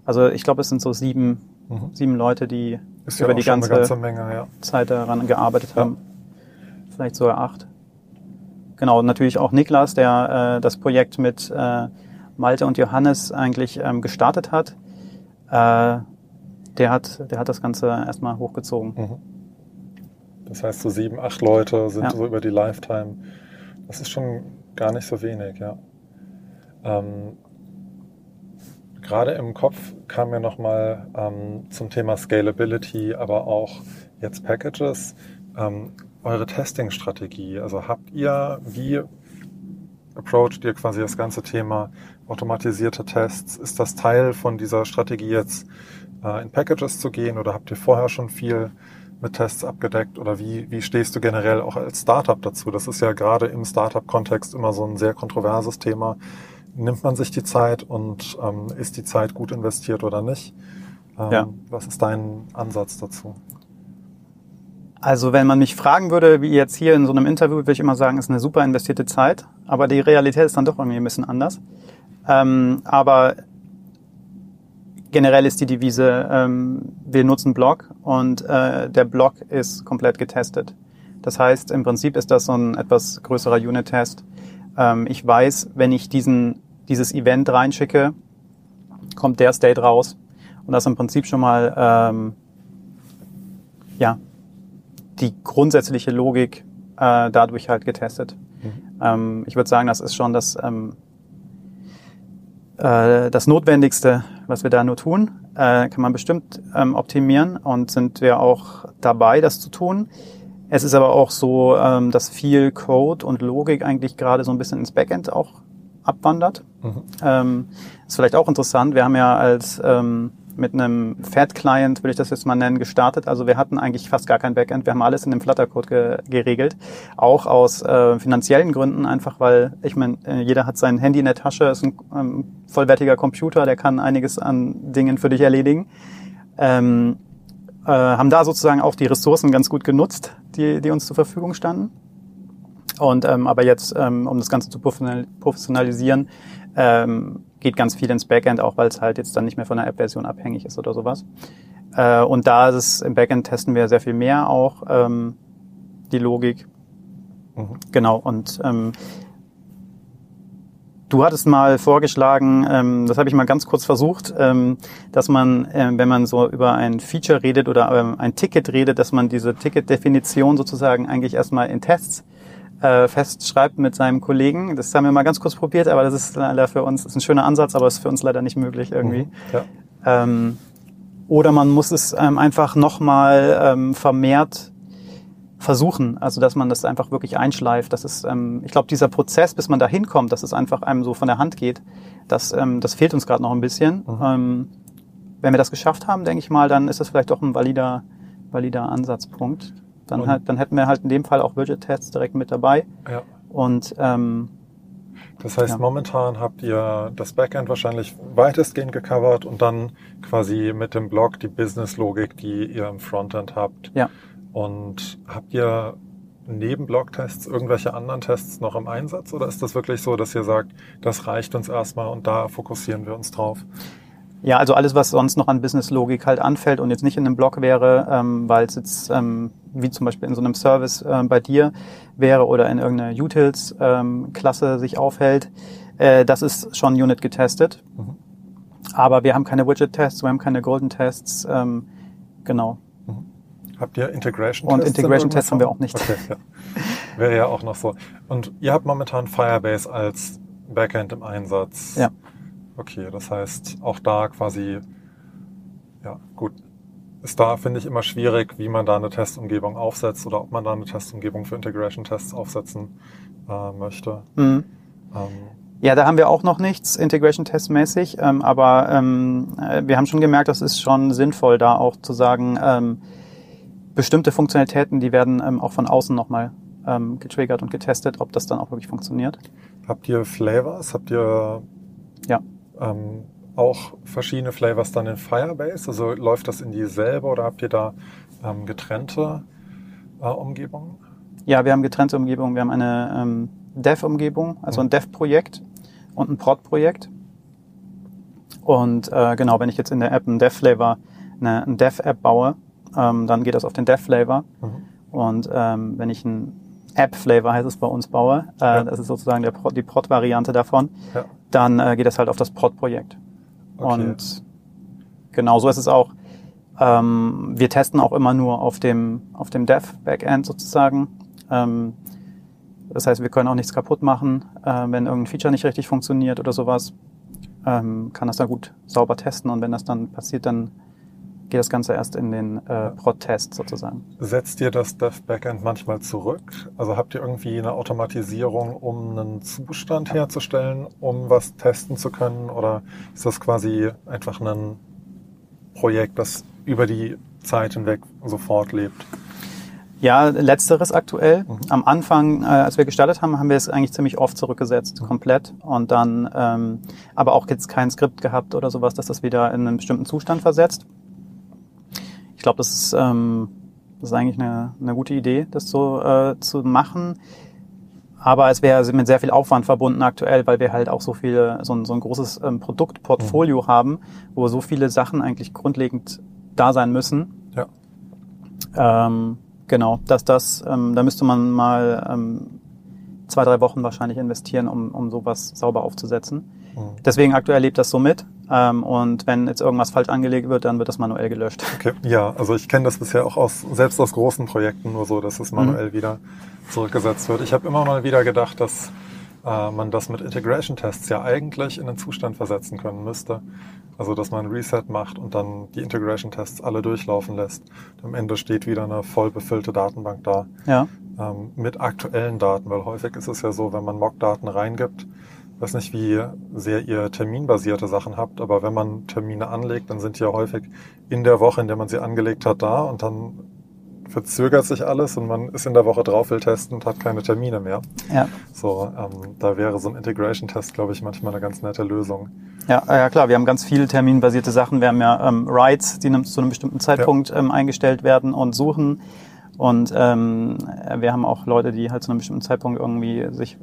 Also ich glaube, es sind so sieben, mhm. sieben Leute, die Ist über ja die ganze, ganze Menge, ja. Zeit daran gearbeitet ja. haben. Vielleicht sogar acht genau, natürlich auch Niklas, der äh, das Projekt mit äh, Malte und Johannes eigentlich ähm, gestartet hat. Äh, der hat, der hat das Ganze erstmal hochgezogen. Mhm. Das heißt, so sieben, acht Leute sind ja. so über die Lifetime. Das ist schon gar nicht so wenig, ja. Ähm, gerade im Kopf kam mir nochmal ähm, zum Thema Scalability, aber auch jetzt Packages. Ähm, eure Testing-Strategie? Also habt ihr, wie approacht ihr quasi das ganze Thema automatisierte Tests? Ist das Teil von dieser Strategie jetzt äh, in Packages zu gehen oder habt ihr vorher schon viel mit Tests abgedeckt oder wie, wie stehst du generell auch als Startup dazu? Das ist ja gerade im Startup-Kontext immer so ein sehr kontroverses Thema. nimmt man sich die Zeit und ähm, ist die Zeit gut investiert oder nicht? Ähm, ja. Was ist dein Ansatz dazu? Also wenn man mich fragen würde, wie jetzt hier in so einem Interview, würde ich immer sagen, ist eine super investierte Zeit. Aber die Realität ist dann doch irgendwie ein bisschen anders. Ähm, aber generell ist die Devise, ähm, wir nutzen Blog und äh, der Blog ist komplett getestet. Das heißt, im Prinzip ist das so ein etwas größerer Unit-Test. Ähm, ich weiß, wenn ich diesen, dieses Event reinschicke, kommt der State raus. Und das ist im Prinzip schon mal ähm, ja, die grundsätzliche Logik äh, dadurch halt getestet. Mhm. Ähm, ich würde sagen, das ist schon das, ähm, äh, das Notwendigste, was wir da nur tun. Äh, kann man bestimmt ähm, optimieren und sind wir auch dabei, das zu tun. Es ist aber auch so, ähm, dass viel Code und Logik eigentlich gerade so ein bisschen ins Backend auch abwandert. Mhm. Ähm, ist vielleicht auch interessant. Wir haben ja als ähm, mit einem Fat-Client, würde ich das jetzt mal nennen, gestartet. Also wir hatten eigentlich fast gar kein Backend. Wir haben alles in dem Flutter-Code ge geregelt. Auch aus äh, finanziellen Gründen, einfach weil, ich meine, äh, jeder hat sein Handy in der Tasche, ist ein ähm, vollwertiger Computer, der kann einiges an Dingen für dich erledigen. Ähm, äh, haben da sozusagen auch die Ressourcen ganz gut genutzt, die, die uns zur Verfügung standen. Und ähm, aber jetzt, ähm, um das Ganze zu professionalisieren, ähm, geht ganz viel ins Backend, auch weil es halt jetzt dann nicht mehr von der App-Version abhängig ist oder sowas. Äh, und da ist es im Backend testen wir sehr viel mehr auch ähm, die Logik. Mhm. Genau. Und ähm, Du hattest mal vorgeschlagen, ähm, das habe ich mal ganz kurz versucht, ähm, dass man, äh, wenn man so über ein Feature redet oder ähm, ein Ticket redet, dass man diese Ticket-Definition sozusagen eigentlich erstmal in Tests äh, festschreibt mit seinem Kollegen. Das haben wir mal ganz kurz probiert, aber das ist leider für uns, ist ein schöner Ansatz, aber ist für uns leider nicht möglich irgendwie. Mhm, ja. ähm, oder man muss es ähm, einfach nochmal ähm, vermehrt versuchen, also dass man das einfach wirklich einschleift. Das ist, ähm, ich glaube, dieser Prozess, bis man da hinkommt, dass es einfach einem so von der Hand geht, das, ähm, das fehlt uns gerade noch ein bisschen. Mhm. Ähm, wenn wir das geschafft haben, denke ich mal, dann ist das vielleicht doch ein valider, valider Ansatzpunkt. Dann, halt, dann hätten wir halt in dem Fall auch Widget-Tests direkt mit dabei. Ja. Und ähm, das heißt, ja. momentan habt ihr das Backend wahrscheinlich weitestgehend gecovert und dann quasi mit dem Blog die Business-Logik, die ihr im Frontend habt. Ja. Und habt ihr neben Blog-Tests irgendwelche anderen Tests noch im Einsatz oder ist das wirklich so, dass ihr sagt, das reicht uns erstmal und da fokussieren wir uns drauf? Ja, also alles, was sonst noch an Business-Logik halt anfällt und jetzt nicht in einem Blog wäre, ähm, weil es jetzt ähm, wie zum Beispiel in so einem Service äh, bei dir wäre oder in irgendeiner Utils-Klasse ähm, sich aufhält, äh, das ist schon Unit getestet. Mhm. Aber wir haben keine Widget-Tests, wir haben keine Golden-Tests, ähm, genau. Mhm. Habt ihr Integration-Tests? Und Integration-Tests haben wir auch nicht. Okay, ja. Wäre ja auch noch so. Und ihr habt momentan Firebase als Backend im Einsatz. Ja. Okay, das heißt, auch da quasi, ja, gut, ist da, finde ich, immer schwierig, wie man da eine Testumgebung aufsetzt oder ob man da eine Testumgebung für Integration-Tests aufsetzen äh, möchte. Mhm. Ähm, ja, da haben wir auch noch nichts Integration-Test-mäßig, ähm, aber ähm, äh, wir haben schon gemerkt, das ist schon sinnvoll, da auch zu sagen, ähm, bestimmte Funktionalitäten, die werden ähm, auch von außen nochmal ähm, getriggert und getestet, ob das dann auch wirklich funktioniert. Habt ihr Flavors? Habt ihr ja ähm, auch verschiedene Flavors dann in Firebase? Also läuft das in dieselbe oder habt ihr da ähm, getrennte äh, Umgebungen? Ja, wir haben getrennte Umgebungen. Wir haben eine ähm, Dev-Umgebung, also ein mhm. Dev-Projekt und ein Prod-Projekt. Und äh, genau, wenn ich jetzt in der App einen Dev-Flavor, eine, eine Dev-App baue, ähm, dann geht das auf den Dev-Flavor. Mhm. Und ähm, wenn ich ein App-Flavor heißt es bei uns baue, äh, ja. das ist sozusagen der, die Prod-Variante davon, ja dann äh, geht das halt auf das Prod-Projekt. Okay. Und genau so ist es auch. Ähm, wir testen auch immer nur auf dem, auf dem Dev-Backend sozusagen. Ähm, das heißt, wir können auch nichts kaputt machen, äh, wenn irgendein Feature nicht richtig funktioniert oder sowas. Ähm, kann das da gut sauber testen und wenn das dann passiert, dann geht das Ganze erst in den äh, Prod-Test sozusagen. Setzt ihr das Dev-Backend manchmal zurück? Also habt ihr irgendwie eine Automatisierung, um einen Zustand herzustellen, um was testen zu können? Oder ist das quasi einfach ein Projekt, das über die Zeit hinweg sofort lebt? Ja, letzteres aktuell. Mhm. Am Anfang, äh, als wir gestartet haben, haben wir es eigentlich ziemlich oft zurückgesetzt, mhm. komplett. Und dann ähm, aber auch jetzt kein Skript gehabt oder sowas, dass das wieder in einen bestimmten Zustand versetzt. Ich glaube, das ist, ähm, das ist eigentlich eine, eine gute Idee, das so äh, zu machen. Aber es wäre mit sehr viel Aufwand verbunden aktuell, weil wir halt auch so viele, so ein, so ein großes ähm, Produktportfolio mhm. haben, wo so viele Sachen eigentlich grundlegend da sein müssen. Ja. Ähm, Genau, dass das, ähm, da müsste man mal ähm, zwei, drei Wochen wahrscheinlich investieren, um, um sowas sauber aufzusetzen. Mhm. Deswegen aktuell lebt das so mit. Ähm, und wenn jetzt irgendwas falsch angelegt wird, dann wird das manuell gelöscht. Okay, ja, also ich kenne das bisher auch aus, selbst aus großen Projekten nur so, dass es manuell mhm. wieder zurückgesetzt wird. Ich habe immer mal wieder gedacht, dass äh, man das mit Integration-Tests ja eigentlich in den Zustand versetzen können müsste. Also, dass man ein Reset macht und dann die Integration-Tests alle durchlaufen lässt. Am Ende steht wieder eine voll befüllte Datenbank da. Ja. Ähm, mit aktuellen Daten, weil häufig ist es ja so, wenn man Mock-Daten reingibt, weiß nicht, wie sehr ihr terminbasierte Sachen habt, aber wenn man Termine anlegt, dann sind die ja häufig in der Woche, in der man sie angelegt hat, da und dann verzögert sich alles und man ist in der Woche drauf, will testen und hat keine Termine mehr. Ja. So, ähm, da wäre so ein Integration-Test, glaube ich, manchmal eine ganz nette Lösung. Ja, ja klar, wir haben ganz viele terminbasierte Sachen. Wir haben ja ähm, Rides, die zu einem bestimmten Zeitpunkt ja. ähm, eingestellt werden und suchen. Und ähm, wir haben auch Leute, die halt zu einem bestimmten Zeitpunkt irgendwie sich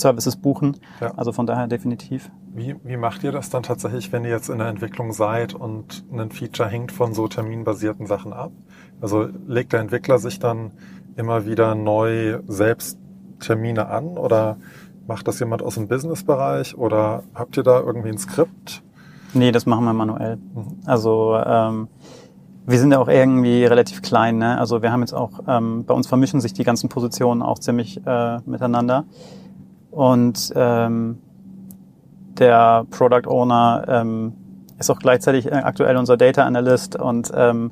Services buchen. Ja. Also von daher definitiv. Wie, wie macht ihr das dann tatsächlich, wenn ihr jetzt in der Entwicklung seid und ein Feature hängt von so terminbasierten Sachen ab? Also legt der Entwickler sich dann immer wieder neu selbst Termine an oder macht das jemand aus dem Businessbereich oder habt ihr da irgendwie ein Skript? Nee, das machen wir manuell. Mhm. Also ähm, wir sind ja auch irgendwie relativ klein. Ne? Also wir haben jetzt auch, ähm, bei uns vermischen sich die ganzen Positionen auch ziemlich äh, miteinander. Und ähm, der Product Owner ähm, ist auch gleichzeitig äh, aktuell unser Data Analyst und ähm,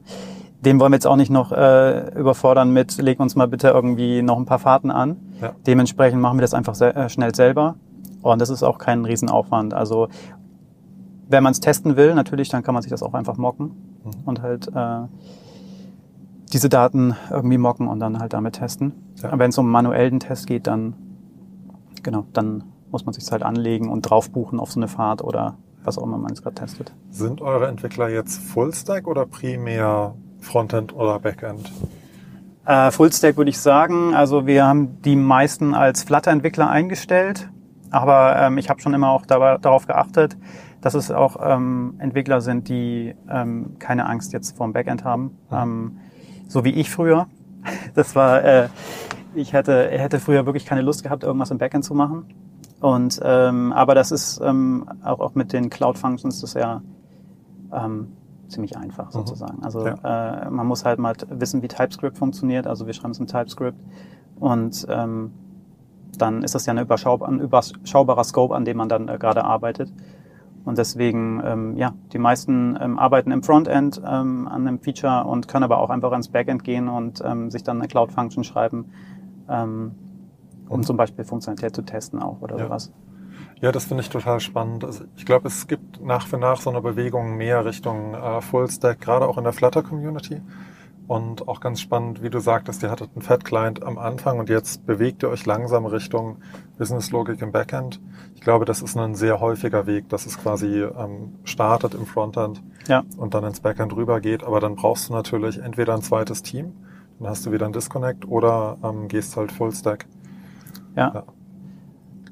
den wollen wir jetzt auch nicht noch äh, überfordern mit, leg uns mal bitte irgendwie noch ein paar Fahrten an. Ja. Dementsprechend machen wir das einfach sehr, äh, schnell selber. Und das ist auch kein Riesenaufwand. Also wenn man es testen will, natürlich, dann kann man sich das auch einfach mocken mhm. und halt äh, diese Daten irgendwie mocken und dann halt damit testen. Ja. Aber wenn es um manuellen Test geht, dann genau, dann muss man sich halt anlegen und drauf buchen auf so eine Fahrt oder was auch immer man jetzt gerade testet. Sind eure Entwickler jetzt Fullstack oder primär Frontend oder Backend? Äh, Fullstack würde ich sagen. Also wir haben die meisten als Flutter-Entwickler eingestellt, aber ähm, ich habe schon immer auch dabei, darauf geachtet, dass es auch ähm, Entwickler sind, die ähm, keine Angst jetzt vorm Backend haben. Mhm. So wie ich früher. Das war, äh, ich hätte, hätte früher wirklich keine Lust gehabt, irgendwas im Backend zu machen. Und ähm, aber das ist ähm, auch, auch mit den Cloud Functions das ist ja ähm, ziemlich einfach mhm. sozusagen. Also ja. äh, man muss halt mal wissen, wie TypeScript funktioniert. Also wir schreiben es in TypeScript und ähm, dann ist das ja ein überschaubarer Scope, an dem man dann äh, gerade arbeitet. Und deswegen, ähm, ja, die meisten ähm, arbeiten im Frontend ähm, an einem Feature und können aber auch einfach ins Backend gehen und ähm, sich dann eine Cloud-Function schreiben, ähm, um zum Beispiel Funktionalität zu testen auch oder ja. sowas. Ja, das finde ich total spannend. Also ich glaube, es gibt nach für nach so eine Bewegung mehr Richtung äh, Fullstack, gerade auch in der Flutter-Community. Und auch ganz spannend, wie du sagtest, ihr hattet einen Fat-Client am Anfang und jetzt bewegt ihr euch langsam Richtung Business-Logik im Backend. Ich glaube, das ist ein sehr häufiger Weg, dass es quasi ähm, startet im Frontend ja. und dann ins Backend rübergeht. Aber dann brauchst du natürlich entweder ein zweites Team, dann hast du wieder ein Disconnect oder ähm, gehst halt Fullstack. ja. ja.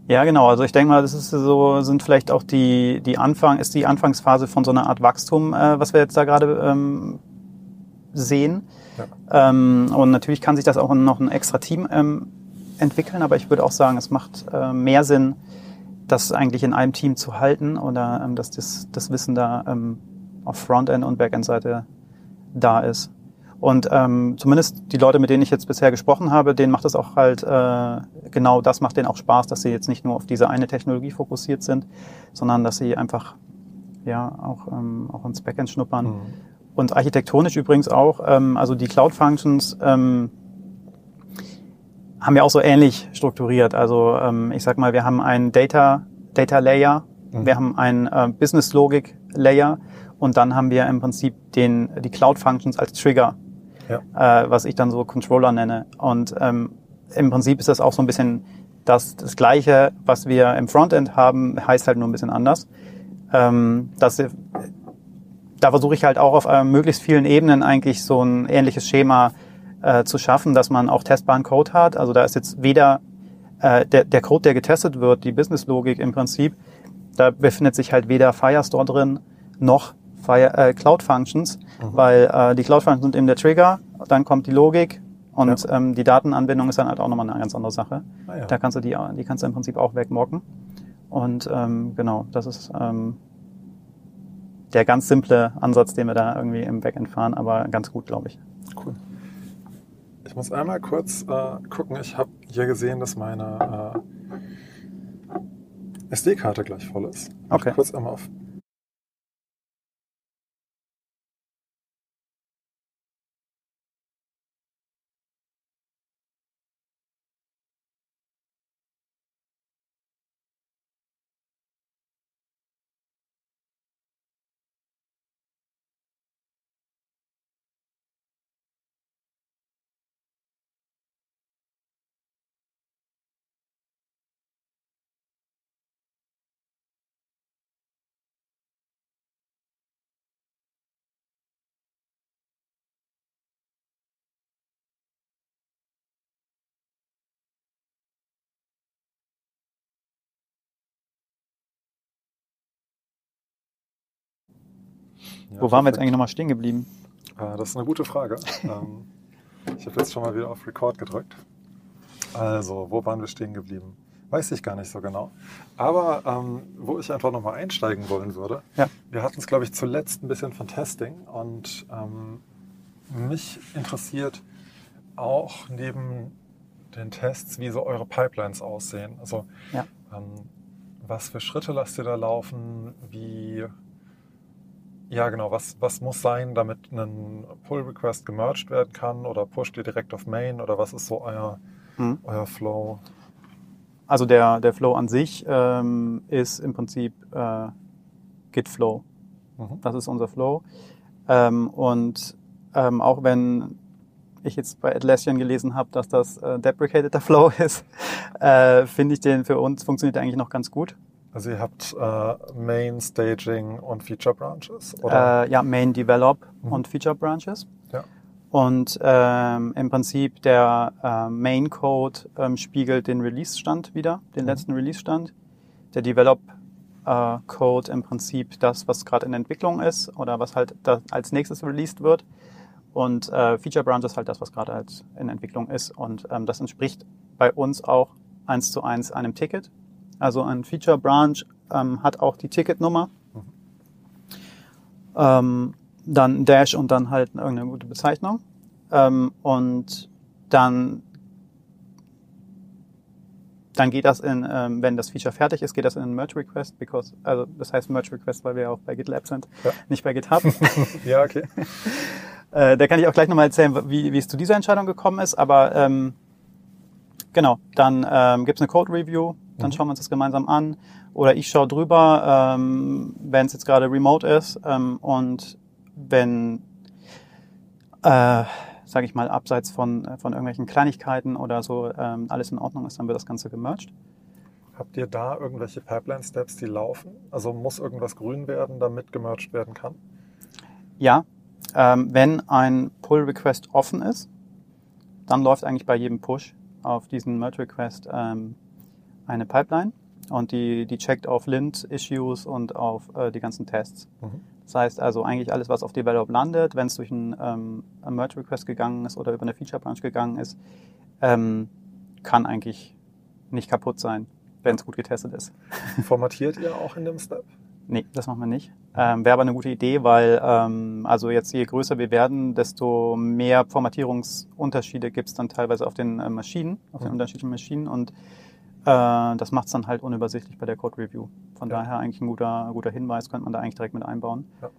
Ja, genau. Also ich denke mal, das ist so, sind vielleicht auch die, die Anfang, ist die Anfangsphase von so einer Art Wachstum, äh, was wir jetzt da gerade ähm, sehen. Ja. Ähm, und natürlich kann sich das auch noch ein extra Team ähm, entwickeln, aber ich würde auch sagen, es macht äh, mehr Sinn, das eigentlich in einem Team zu halten oder ähm, dass das, das Wissen da ähm, auf Frontend- und Backend-Seite da ist. Und ähm, zumindest die Leute, mit denen ich jetzt bisher gesprochen habe, denen macht es auch halt äh, genau das macht denen auch Spaß, dass sie jetzt nicht nur auf diese eine Technologie fokussiert sind, sondern dass sie einfach ja auch ähm, auch ins Backend schnuppern. Mhm. Und architektonisch übrigens auch, ähm, also die Cloud Functions ähm, haben wir auch so ähnlich strukturiert. Also ähm, ich sag mal, wir haben einen Data Data Layer, mhm. wir haben einen äh, Business Logic Layer und dann haben wir im Prinzip den die Cloud Functions als Trigger ja. äh, was ich dann so Controller nenne. Und ähm, im Prinzip ist das auch so ein bisschen das, das Gleiche, was wir im Frontend haben, heißt halt nur ein bisschen anders. Ähm, das, da versuche ich halt auch auf äh, möglichst vielen Ebenen eigentlich so ein ähnliches Schema äh, zu schaffen, dass man auch testbaren Code hat. Also da ist jetzt weder äh, der, der Code, der getestet wird, die Businesslogik im Prinzip, da befindet sich halt weder Firestore drin noch Fire, äh, Cloud Functions, mhm. weil äh, die Cloud Functions sind eben der Trigger, dann kommt die Logik und ja. ähm, die Datenanbindung ist dann halt auch nochmal eine ganz andere Sache. Ah, ja. Da kannst du die, die kannst du im Prinzip auch wegmocken. Und ähm, genau, das ist ähm, der ganz simple Ansatz, den wir da irgendwie im Backend fahren, aber ganz gut, glaube ich. Cool. Ich muss einmal kurz äh, gucken. Ich habe hier gesehen, dass meine äh, SD-Karte gleich voll ist. Okay. Kurz einmal auf Ja, Wo waren wir jetzt eigentlich nochmal stehen geblieben? Äh, das ist eine gute Frage. Ähm, ich habe jetzt schon mal wieder auf Record gedrückt. Also, wo waren wir stehen geblieben? Weiß ich gar nicht so genau. Aber ähm, wo ich einfach nochmal einsteigen wollen würde, ja. wir hatten es, glaube ich, zuletzt ein bisschen von Testing und ähm, mich interessiert auch neben den Tests, wie so eure Pipelines aussehen. Also ja. ähm, was für Schritte lasst ihr da laufen? Wie ja, genau. Was, was muss sein, damit ein Pull-Request gemerged werden kann? Oder pusht ihr direkt auf Main? Oder was ist so euer, mhm. euer Flow? Also der, der Flow an sich ähm, ist im Prinzip äh, Git-Flow. Mhm. Das ist unser Flow. Ähm, und ähm, auch wenn ich jetzt bei Atlassian gelesen habe, dass das äh, deprecated Flow ist, äh, finde ich den für uns funktioniert eigentlich noch ganz gut. Also ihr habt äh, Main, Staging und Feature Branches? Oder? Äh, ja, Main, Develop mhm. und Feature Branches. Ja. Und ähm, im Prinzip der äh, Main Code ähm, spiegelt den Release-Stand wieder, den mhm. letzten Release-Stand. Der Develop äh, Code im Prinzip das, was gerade in Entwicklung ist oder was halt als nächstes released wird. Und äh, Feature Branch ist halt das, was gerade halt in Entwicklung ist. Und ähm, das entspricht bei uns auch eins zu eins einem Ticket. Also ein Feature Branch ähm, hat auch die Ticketnummer. Mhm. Ähm, dann Dash und dann halt irgendeine gute Bezeichnung. Ähm, und dann dann geht das in, ähm, wenn das Feature fertig ist, geht das in einen Merge Request, because, also das heißt Merge Request, weil wir auch bei GitLab sind, ja. nicht bei GitHub. ja, okay. äh, da kann ich auch gleich nochmal erzählen, wie, wie es zu dieser Entscheidung gekommen ist, aber ähm, genau, dann ähm, gibt es eine Code Review, dann mhm. schauen wir uns das gemeinsam an. Oder ich schaue drüber, ähm, wenn es jetzt gerade remote ist ähm, und wenn, äh, sage ich mal, abseits von, von irgendwelchen Kleinigkeiten oder so ähm, alles in Ordnung ist, dann wird das Ganze gemerged. Habt ihr da irgendwelche Pipeline-Steps, die laufen? Also muss irgendwas grün werden, damit gemerged werden kann? Ja, ähm, wenn ein Pull-Request offen ist, dann läuft eigentlich bei jedem Push auf diesen Merge-Request ähm, eine Pipeline und die, die checkt auf Lint-Issues und auf äh, die ganzen Tests. Mhm. Das heißt also eigentlich alles, was auf Develop landet, wenn es durch einen ähm, Merge-Request gegangen ist oder über eine Feature-Branch gegangen ist, ähm, kann eigentlich nicht kaputt sein, wenn es gut getestet ist. Formatiert ihr auch in dem Step? Nee, das machen wir nicht. Ähm, Wäre aber eine gute Idee, weil ähm, also jetzt je größer wir werden, desto mehr Formatierungsunterschiede gibt es dann teilweise auf den äh, Maschinen, auf mhm. den unterschiedlichen Maschinen und das macht es dann halt unübersichtlich bei der Code Review. Von ja. daher eigentlich ein guter, guter Hinweis, könnte man da eigentlich direkt mit einbauen. Ja.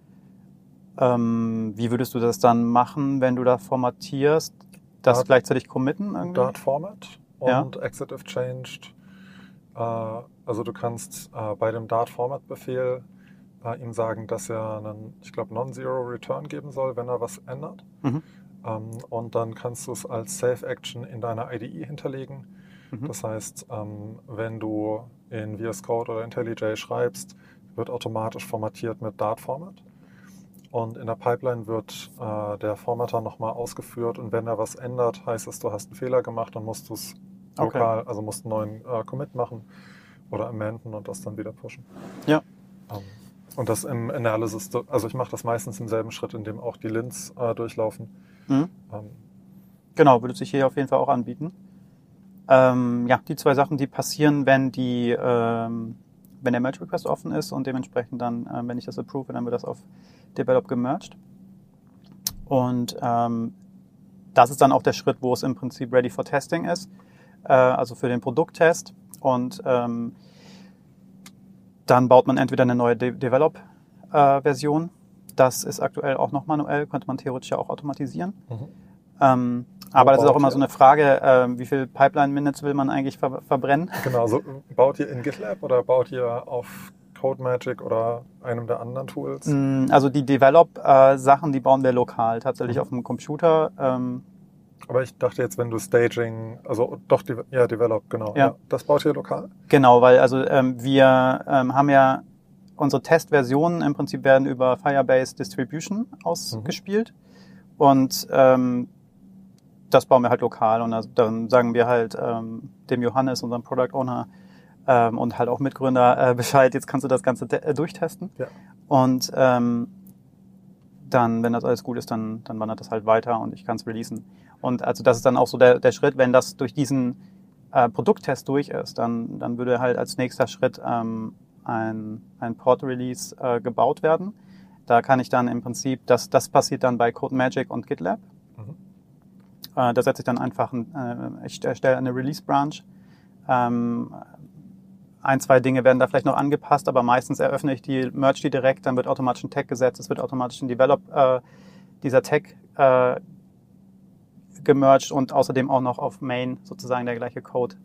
Ähm, wie würdest du das dann machen, wenn du da formatierst? Das Dart, gleichzeitig committen irgendwie? Dart Format und ja. Exit if changed. Äh, also du kannst äh, bei dem Dart Format Befehl äh, ihm sagen, dass er einen, ich glaube, Non-Zero Return geben soll, wenn er was ändert. Mhm. Ähm, und dann kannst du es als Safe Action in deiner IDE hinterlegen. Mhm. Das heißt, ähm, wenn du in VS Code oder IntelliJ schreibst, wird automatisch formatiert mit Dart-Format. Und in der Pipeline wird äh, der Formatter nochmal ausgeführt und wenn er was ändert, heißt es, du hast einen Fehler gemacht, dann musst du es lokal, okay. also musst einen neuen äh, Commit machen oder amenden und das dann wieder pushen. Ja. Ähm, und das im Analysis, also ich mache das meistens im selben Schritt, in dem auch die Lints äh, durchlaufen. Mhm. Ähm, genau, würde sich hier auf jeden Fall auch anbieten. Ähm, ja, die zwei Sachen, die passieren, wenn die, ähm, wenn der Merge Request offen ist und dementsprechend dann, äh, wenn ich das approve, dann wird das auf Develop gemerged. Und ähm, das ist dann auch der Schritt, wo es im Prinzip ready for testing ist, äh, also für den Produkttest. Und ähm, dann baut man entweder eine neue De Develop-Version. Äh, das ist aktuell auch noch manuell, könnte man theoretisch ja auch automatisieren. Mhm. Ähm, aber das ist auch immer so eine Frage, äh, wie viel Pipeline-Minutes will man eigentlich ver verbrennen? Genau, so baut ihr in GitLab oder baut ihr auf CodeMagic oder einem der anderen Tools? Mm, also die Develop-Sachen, die bauen wir lokal, tatsächlich mhm. auf dem Computer. Ähm, aber ich dachte jetzt, wenn du Staging, also doch, ja, Develop, genau. Ja. ja das baut ihr lokal? Genau, weil also ähm, wir ähm, haben ja unsere Testversionen im Prinzip werden über Firebase Distribution ausgespielt. Mhm. Und ähm, das bauen wir halt lokal und dann sagen wir halt ähm, dem Johannes, unserem Product Owner ähm, und halt auch Mitgründer äh, Bescheid, jetzt kannst du das Ganze äh, durchtesten. Ja. Und ähm, dann, wenn das alles gut ist, dann, dann wandert das halt weiter und ich kann es releasen. Und also das ist dann auch so der, der Schritt, wenn das durch diesen äh, Produkttest durch ist, dann, dann würde halt als nächster Schritt ähm, ein, ein Port-Release äh, gebaut werden. Da kann ich dann im Prinzip, das, das passiert dann bei CodeMagic und GitLab. Äh, da setze ich dann einfach, ein, äh, ich erstelle eine Release-Branch. Ähm, ein, zwei Dinge werden da vielleicht noch angepasst, aber meistens eröffne ich die, merge die direkt, dann wird automatisch ein Tag gesetzt, es wird automatisch ein Develop, äh, dieser Tag äh, gemerged und außerdem auch noch auf Main sozusagen der gleiche Code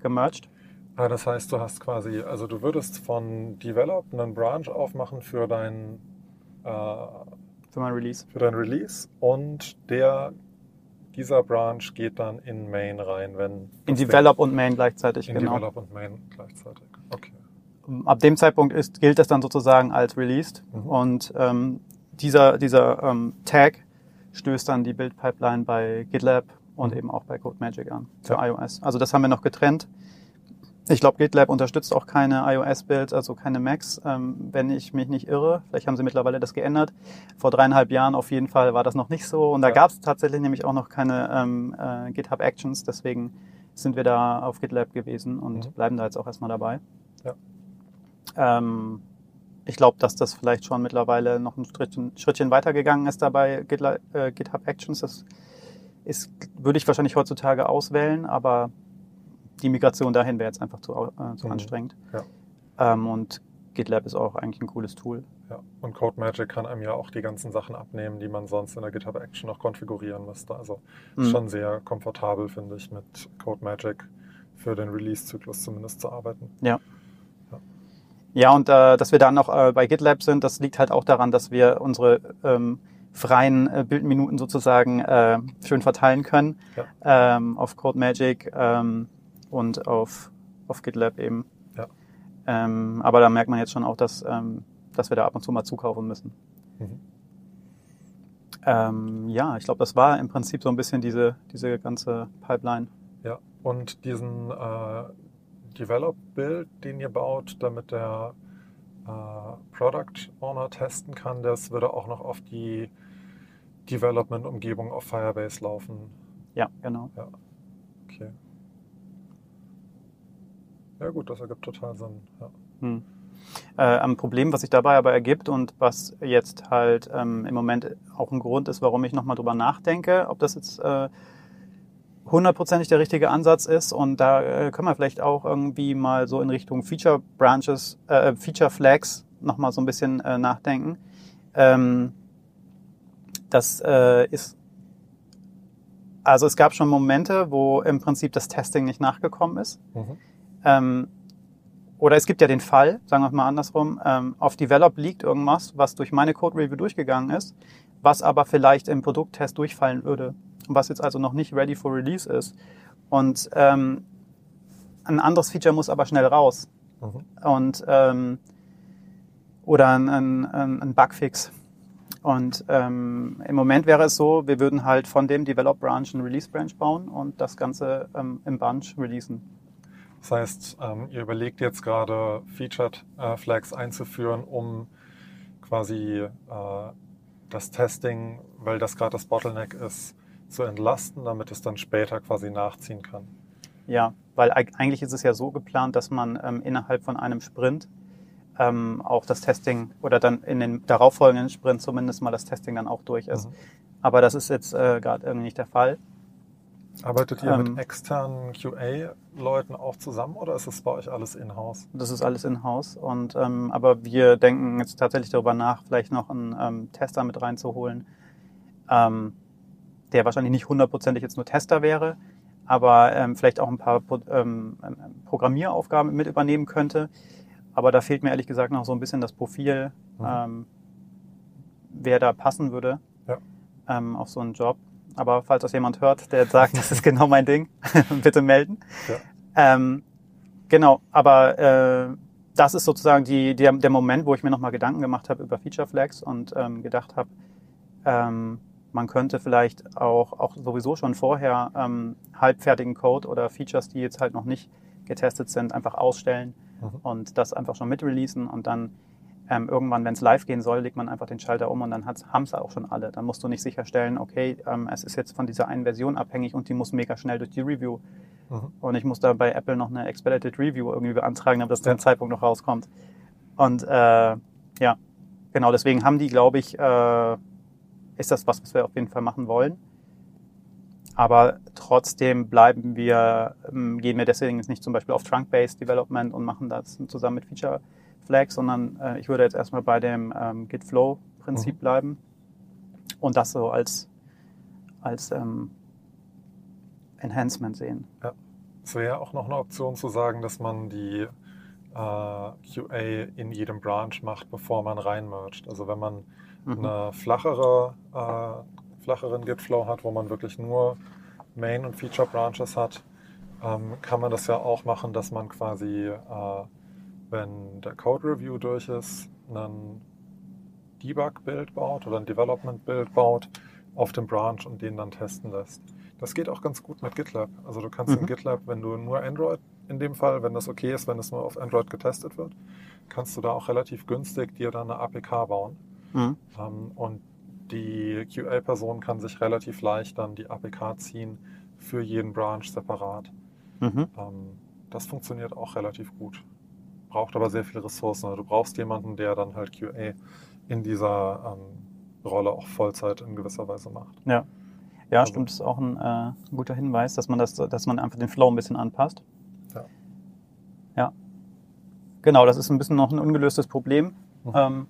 gemerged. Ah, das heißt, du hast quasi, also du würdest von Develop einen Branch aufmachen für dein äh, für mein Release. Für dein Release und der dieser Branch geht dann in Main rein, wenn. In Develop und Main gleichzeitig, in genau. In Develop und Main gleichzeitig. Okay. Ab dem Zeitpunkt ist, gilt das dann sozusagen als released mhm. und ähm, dieser, dieser ähm, Tag stößt dann die Build-Pipeline bei GitLab und mhm. eben auch bei CodeMagic an für ja. iOS. Also das haben wir noch getrennt. Ich glaube, GitLab unterstützt auch keine iOS-Builds, also keine Macs, ähm, wenn ich mich nicht irre. Vielleicht haben sie mittlerweile das geändert. Vor dreieinhalb Jahren auf jeden Fall war das noch nicht so. Und da ja. gab es tatsächlich nämlich auch noch keine ähm, äh, GitHub Actions. Deswegen sind wir da auf GitLab gewesen und mhm. bleiben da jetzt auch erstmal dabei. Ja. Ähm, ich glaube, dass das vielleicht schon mittlerweile noch ein Schrittchen, Schrittchen weitergegangen ist dabei GitLab, äh, GitHub Actions. Das ist, würde ich wahrscheinlich heutzutage auswählen, aber die Migration dahin wäre jetzt einfach zu, äh, zu mhm. anstrengend. Ja. Ähm, und GitLab ist auch eigentlich ein cooles Tool. Ja, und CodeMagic kann einem ja auch die ganzen Sachen abnehmen, die man sonst in der GitHub Action noch konfigurieren müsste. Also mhm. schon sehr komfortabel, finde ich, mit CodeMagic für den Release-Zyklus zumindest zu arbeiten. Ja. Ja, ja und äh, dass wir dann noch äh, bei GitLab sind, das liegt halt auch daran, dass wir unsere ähm, freien äh, Bildminuten sozusagen äh, schön verteilen können ja. ähm, auf CodeMagic. Ähm, und auf, auf GitLab eben. Ja. Ähm, aber da merkt man jetzt schon auch, dass, ähm, dass wir da ab und zu mal zukaufen müssen. Mhm. Ähm, ja, ich glaube, das war im Prinzip so ein bisschen diese, diese ganze Pipeline. Ja, und diesen äh, Develop-Build, den ihr baut, damit der äh, Product Owner testen kann, das würde auch noch auf die Development-Umgebung auf Firebase laufen. Ja, genau. Ja. Okay. Ja gut, das ergibt total Sinn. Ja. Hm. Äh, ein Problem, was sich dabei aber ergibt und was jetzt halt ähm, im Moment auch ein Grund ist, warum ich nochmal drüber nachdenke, ob das jetzt äh, hundertprozentig der richtige Ansatz ist. Und da äh, können wir vielleicht auch irgendwie mal so in Richtung Feature Branches, äh, Feature Flags nochmal so ein bisschen äh, nachdenken. Ähm, das äh, ist also es gab schon Momente, wo im Prinzip das Testing nicht nachgekommen ist. Mhm. Ähm, oder es gibt ja den Fall, sagen wir mal andersrum, ähm, auf Develop liegt irgendwas, was durch meine Code Review durchgegangen ist, was aber vielleicht im Produkttest durchfallen würde, was jetzt also noch nicht ready for release ist. Und ähm, ein anderes Feature muss aber schnell raus. Mhm. Und ähm, oder ein, ein, ein Bugfix. Und ähm, im Moment wäre es so, wir würden halt von dem Develop Branch einen Release Branch bauen und das Ganze ähm, im Bunch releasen. Das heißt, ähm, ihr überlegt jetzt gerade Featured äh, Flags einzuführen, um quasi äh, das Testing, weil das gerade das Bottleneck ist, zu entlasten, damit es dann später quasi nachziehen kann. Ja, weil eigentlich ist es ja so geplant, dass man ähm, innerhalb von einem Sprint ähm, auch das Testing oder dann in den darauffolgenden Sprint zumindest mal das Testing dann auch durch ist. Mhm. Aber das ist jetzt äh, gerade irgendwie nicht der Fall. Arbeitet ihr ähm, mit externen QA-Leuten auch zusammen oder ist es bei euch alles in-house? Das ist alles in-house. Und ähm, aber wir denken jetzt tatsächlich darüber nach, vielleicht noch einen ähm, Tester mit reinzuholen, ähm, der wahrscheinlich nicht hundertprozentig jetzt nur Tester wäre, aber ähm, vielleicht auch ein paar ähm, Programmieraufgaben mit übernehmen könnte. Aber da fehlt mir ehrlich gesagt noch so ein bisschen das Profil, mhm. wer da passen würde ja. auf so einen Job. Aber falls das jemand hört, der sagt, das ist genau mein Ding, bitte melden. Ja. Ähm, genau, aber äh, das ist sozusagen die, der, der Moment, wo ich mir nochmal Gedanken gemacht habe über Feature Flags und ähm, gedacht habe, ähm, man könnte vielleicht auch, auch sowieso schon vorher ähm, halbfertigen Code oder Features, die jetzt halt noch nicht getestet sind, einfach ausstellen mhm. und das einfach schon mit releasen und dann ähm, irgendwann, wenn es live gehen soll, legt man einfach den Schalter um und dann haben es auch schon alle. Dann musst du nicht sicherstellen, okay, ähm, es ist jetzt von dieser einen Version abhängig und die muss mega schnell durch die Review. Mhm. Und ich muss da bei Apple noch eine Expedited Review irgendwie beantragen, damit das ja. der Zeitpunkt noch rauskommt. Und äh, ja, genau deswegen haben die, glaube ich, äh, ist das was, was wir auf jeden Fall machen wollen. Aber trotzdem bleiben wir, ähm, gehen wir deswegen jetzt nicht zum Beispiel auf Trunk-Based Development und machen das zusammen mit Feature Flags, sondern äh, ich würde jetzt erstmal bei dem ähm, Git Flow Prinzip mhm. bleiben und das so als, als ähm, Enhancement sehen. Ja. Es wäre auch noch eine Option zu sagen, dass man die äh, QA in jedem Branch macht, bevor man reinmergt. Also wenn man mhm. eine flachere äh, flacheren Git-Flow hat, wo man wirklich nur Main- und Feature-Branches hat, ähm, kann man das ja auch machen, dass man quasi, äh, wenn der Code-Review durch ist, einen Debug-Build baut oder ein Development-Build baut auf dem Branch und den dann testen lässt. Das geht auch ganz gut mit GitLab. Also du kannst mhm. in GitLab, wenn du nur Android in dem Fall, wenn das okay ist, wenn es nur auf Android getestet wird, kannst du da auch relativ günstig dir dann eine APK bauen. Mhm. Ähm, und die QA-Person kann sich relativ leicht dann die APK ziehen für jeden Branch separat. Mhm. Ähm, das funktioniert auch relativ gut. Braucht aber sehr viele Ressourcen. Du brauchst jemanden, der dann halt QA in dieser ähm, Rolle auch Vollzeit in gewisser Weise macht. Ja, ja also, stimmt. Das ist auch ein, äh, guter Hinweis, dass man, das, dass man einfach den Flow ein bisschen anpasst. Ja. Ja. Genau, das ist ein bisschen noch ein ungelöstes Problem. Mhm. Ähm,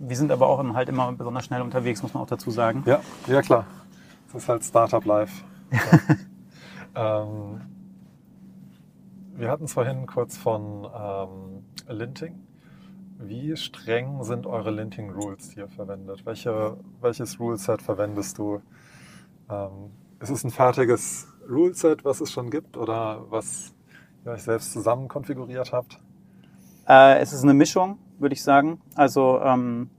wir sind aber auch halt immer besonders schnell unterwegs, muss man auch dazu sagen. Ja, ja klar. Das ist halt Startup Life. Ja. ähm, wir hatten es vorhin kurz von ähm, Linting. Wie streng sind eure Linting-Rules, die ihr verwendet? Welche, welches Ruleset verwendest du? Ähm, ist es ein fertiges Ruleset, was es schon gibt oder was ihr euch selbst zusammen konfiguriert habt? Äh, es ist eine Mischung würde ich sagen. Also ähm,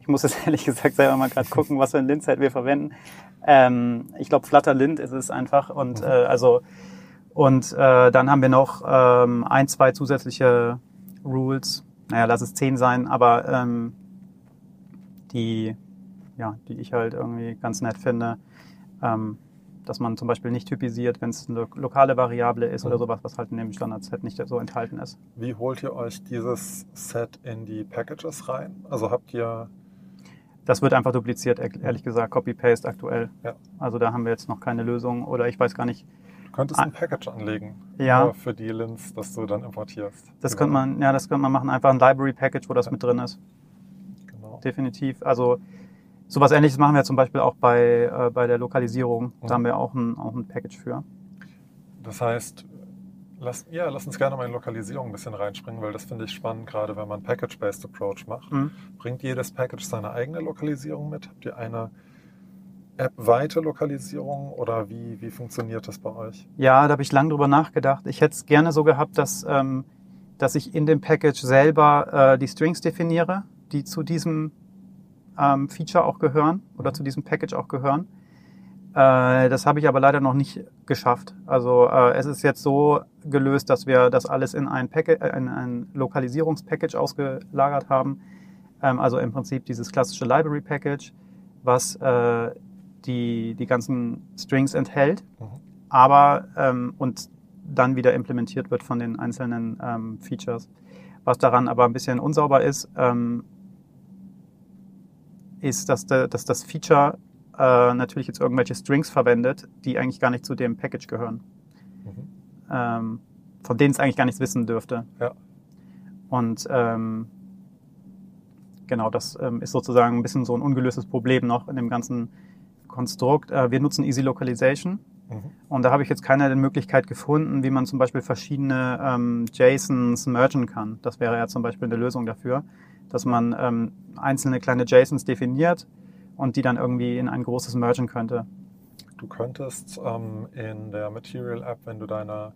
ich muss jetzt ehrlich gesagt selber mal gerade gucken, was für ein Lint-Set wir verwenden. Ähm, ich glaube, Flutter Lint ist es einfach und mhm. äh, also und äh, dann haben wir noch ähm, ein, zwei zusätzliche Rules. Naja, lass es zehn sein, aber ähm, die ja, die ich halt irgendwie ganz nett finde. Ähm, dass man zum Beispiel nicht typisiert, wenn es eine lokale Variable ist mhm. oder sowas, was halt in dem Standard-Set nicht so enthalten ist. Wie holt ihr euch dieses Set in die Packages rein? Also habt ihr... Das wird einfach dupliziert, ehrlich gesagt, Copy-Paste aktuell. Ja. Also da haben wir jetzt noch keine Lösung oder ich weiß gar nicht. Du könntest ein Package anlegen ja. für die Lints, das du dann importierst. Das könnte man, ja, das könnte man machen, einfach ein Library-Package, wo das ja. mit drin ist. Genau. Definitiv. Also Sowas ähnliches machen wir zum Beispiel auch bei, äh, bei der Lokalisierung. Da haben wir auch ein, auch ein Package für. Das heißt, Lass, ja, lass uns gerne mal in Lokalisierung ein bisschen reinspringen, weil das finde ich spannend, gerade wenn man Package-Based Approach macht. Mhm. Bringt jedes Package seine eigene Lokalisierung mit? Habt ihr eine App-weite Lokalisierung oder wie, wie funktioniert das bei euch? Ja, da habe ich lange drüber nachgedacht. Ich hätte es gerne so gehabt, dass, ähm, dass ich in dem Package selber äh, die Strings definiere, die zu diesem ähm, Feature auch gehören oder zu diesem Package auch gehören. Äh, das habe ich aber leider noch nicht geschafft. Also äh, es ist jetzt so gelöst, dass wir das alles in ein, Package, äh, in ein Lokalisierungspackage ausgelagert haben. Ähm, also im Prinzip dieses klassische Library Package, was äh, die, die ganzen Strings enthält, mhm. aber ähm, und dann wieder implementiert wird von den einzelnen ähm, Features. Was daran aber ein bisschen unsauber ist, ähm, ist, dass, de, dass das Feature äh, natürlich jetzt irgendwelche Strings verwendet, die eigentlich gar nicht zu dem Package gehören. Mhm. Ähm, von denen es eigentlich gar nichts wissen dürfte. Ja. Und ähm, genau, das ähm, ist sozusagen ein bisschen so ein ungelöstes Problem noch in dem ganzen Konstrukt. Äh, wir nutzen Easy Localization. Mhm. Und da habe ich jetzt keine Möglichkeit gefunden, wie man zum Beispiel verschiedene ähm, JSONs mergen kann. Das wäre ja zum Beispiel eine Lösung dafür, dass man ähm, einzelne kleine JSONs definiert und die dann irgendwie in ein großes mergen könnte. Du könntest ähm, in der Material App, wenn du deine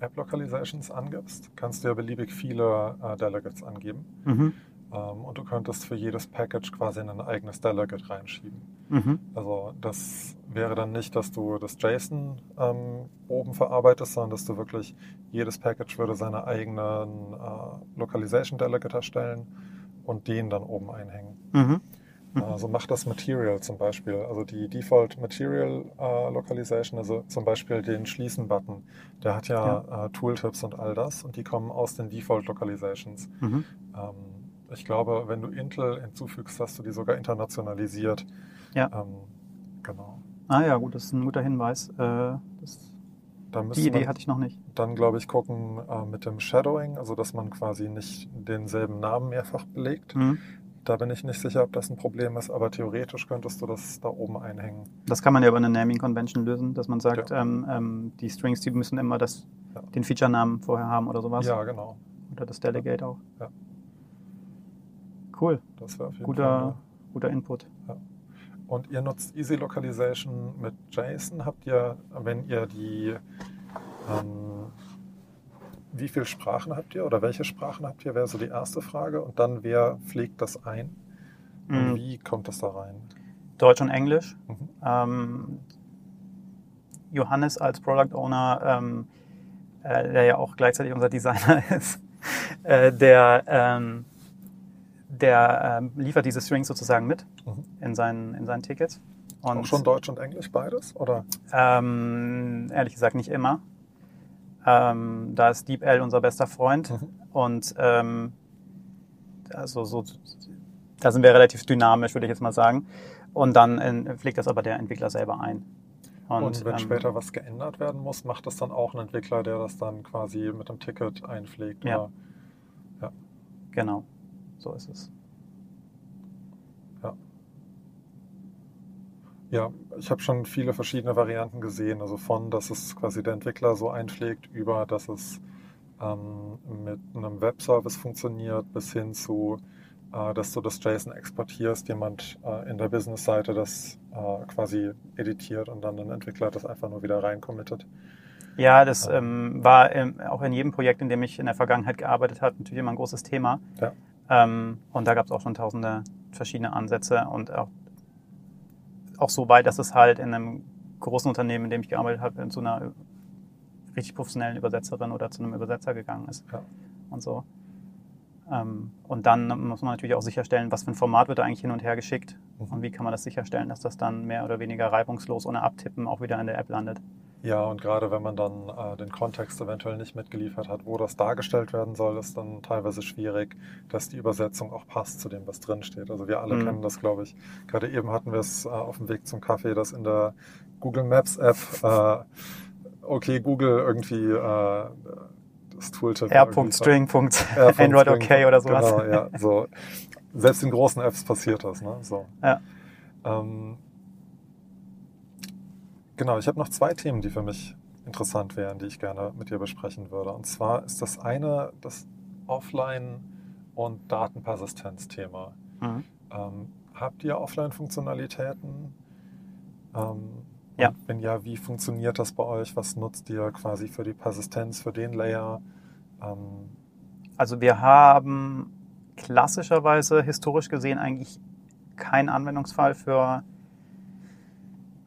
App Localizations angibst, kannst du ja beliebig viele äh, Delegates angeben. Mhm. Ähm, und du könntest für jedes Package quasi ein eigenes Delegate reinschieben. Mhm. Also das wäre dann nicht, dass du das JSON ähm, oben verarbeitest, sondern dass du wirklich jedes Package würde seine eigenen äh, Localization Delegate erstellen und den dann oben einhängen. Mhm. Also macht das Material zum Beispiel, also die Default Material äh, Localization, also zum Beispiel den Schließen-Button, der hat ja, ja. Äh, Tooltips und all das und die kommen aus den Default Localizations. Mhm. Ähm, ich glaube, wenn du Intel hinzufügst, hast du die sogar internationalisiert. Ja. Ähm, genau. Ah ja, gut, das ist ein guter Hinweis. Äh, die Idee hatte ich noch nicht. Dann, glaube ich, gucken äh, mit dem Shadowing, also dass man quasi nicht denselben Namen mehrfach belegt. Mhm. Da bin ich nicht sicher, ob das ein Problem ist, aber theoretisch könntest du das da oben einhängen. Das kann man ja über eine Naming Convention lösen, dass man sagt, ja. ähm, ähm, die Strings, die müssen immer das, ja. den Feature-Namen vorher haben oder sowas. Ja, genau. Oder das Delegate ja. auch. Ja. Cool. Das wäre auf jeden guter, Fall. Guter Input. Und ihr nutzt Easy Localization mit JSON. Habt ihr, wenn ihr die ähm, wie viele Sprachen habt ihr oder welche Sprachen habt ihr, wäre so die erste Frage. Und dann, wer pflegt das ein? Mhm. wie kommt das da rein? Deutsch und Englisch. Mhm. Ähm, Johannes als Product Owner, ähm, äh, der ja auch gleichzeitig unser Designer ist, äh, der, ähm, der äh, liefert diese Strings sozusagen mit mhm. in, seinen, in seinen Tickets. Und, auch schon Deutsch und Englisch beides? Oder? Ähm, ehrlich gesagt nicht immer. Ähm, da ist DeepL unser bester Freund mhm. und ähm, also so, da sind wir relativ dynamisch, würde ich jetzt mal sagen. Und dann in, pflegt das aber der Entwickler selber ein. Und, und wenn ähm, später was geändert werden muss, macht das dann auch ein Entwickler, der das dann quasi mit dem Ticket einpflegt? Ja. Oder? ja. Genau, so ist es. Ja, ich habe schon viele verschiedene Varianten gesehen. Also von, dass es quasi der Entwickler so einschlägt, über, dass es ähm, mit einem Webservice funktioniert, bis hin zu, äh, dass du das JSON exportierst, jemand äh, in der Business-Seite das äh, quasi editiert und dann ein Entwickler das einfach nur wieder reinkommittet. Ja, das ähm, war im, auch in jedem Projekt, in dem ich in der Vergangenheit gearbeitet habe, natürlich immer ein großes Thema. Ja. Ähm, und da gab es auch schon tausende verschiedene Ansätze und auch auch so weit, dass es halt in einem großen Unternehmen, in dem ich gearbeitet habe, zu einer richtig professionellen Übersetzerin oder zu einem Übersetzer gegangen ist. Ja. Und so. Ähm, und dann muss man natürlich auch sicherstellen, was für ein Format wird da eigentlich hin und her geschickt mhm. und wie kann man das sicherstellen, dass das dann mehr oder weniger reibungslos ohne Abtippen auch wieder in der App landet. Ja, und gerade wenn man dann äh, den Kontext eventuell nicht mitgeliefert hat, wo das dargestellt werden soll, ist dann teilweise schwierig, dass die Übersetzung auch passt zu dem, was drin steht. Also wir alle mhm. kennen das, glaube ich. Gerade eben hatten wir es äh, auf dem Weg zum Kaffee, dass in der Google Maps App, äh, okay, Google irgendwie äh, das Tooltip. R.string. Android okay oder sowas. Genau, ja. So. Selbst in großen Apps passiert das. Ne? So. Ja. Ähm, Genau, ich habe noch zwei Themen, die für mich interessant wären, die ich gerne mit dir besprechen würde. Und zwar ist das eine das Offline- und Datenpersistenz-Thema. Mhm. Ähm, habt ihr Offline-Funktionalitäten? Ähm, ja. wenn ja, wie funktioniert das bei euch? Was nutzt ihr quasi für die Persistenz, für den Layer? Ähm, also wir haben klassischerweise historisch gesehen eigentlich keinen Anwendungsfall für,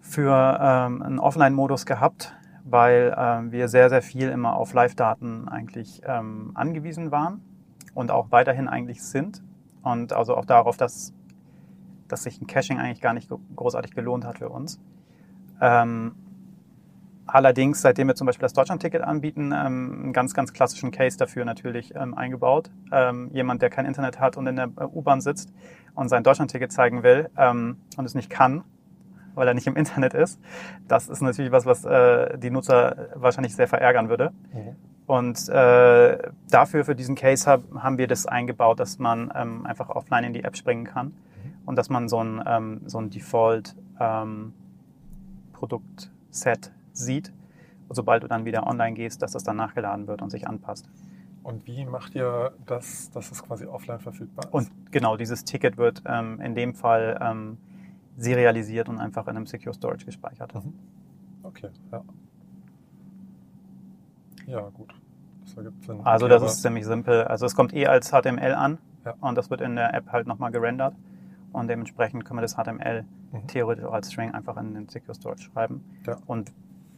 für ähm, einen Offline-Modus gehabt, weil ähm, wir sehr, sehr viel immer auf Live-Daten eigentlich ähm, angewiesen waren und auch weiterhin eigentlich sind. Und also auch darauf, dass, dass sich ein Caching eigentlich gar nicht großartig gelohnt hat für uns. Ähm, Allerdings, seitdem wir zum Beispiel das Deutschland-Ticket anbieten, ähm, einen ganz, ganz klassischen Case dafür natürlich ähm, eingebaut. Jemand, der kein Internet hat und in der U-Bahn sitzt und sein Deutschland-Ticket zeigen will und es nicht kann, weil er nicht im Internet ist, das ist natürlich was, was äh, die Nutzer wahrscheinlich sehr verärgern würde. Mhm. Und äh, dafür, für diesen Case hab, haben wir das eingebaut, dass man ähm, einfach offline in die App springen kann mhm. und dass man so ein, ähm, so ein Default-Produkt-Set sieht, sobald du dann wieder online gehst, dass das dann nachgeladen wird und sich anpasst. Und wie macht ihr das, dass es quasi offline verfügbar ist? Und genau, dieses Ticket wird ähm, in dem Fall ähm, serialisiert und einfach in einem Secure Storage gespeichert. Mhm. Okay, ja. Ja, gut. Das. Also das ist ziemlich simpel. Also es kommt eh als HTML an ja. und das wird in der App halt nochmal gerendert. Und dementsprechend können wir das HTML mhm. theoretisch auch als String einfach in den Secure Storage schreiben. Ja. Und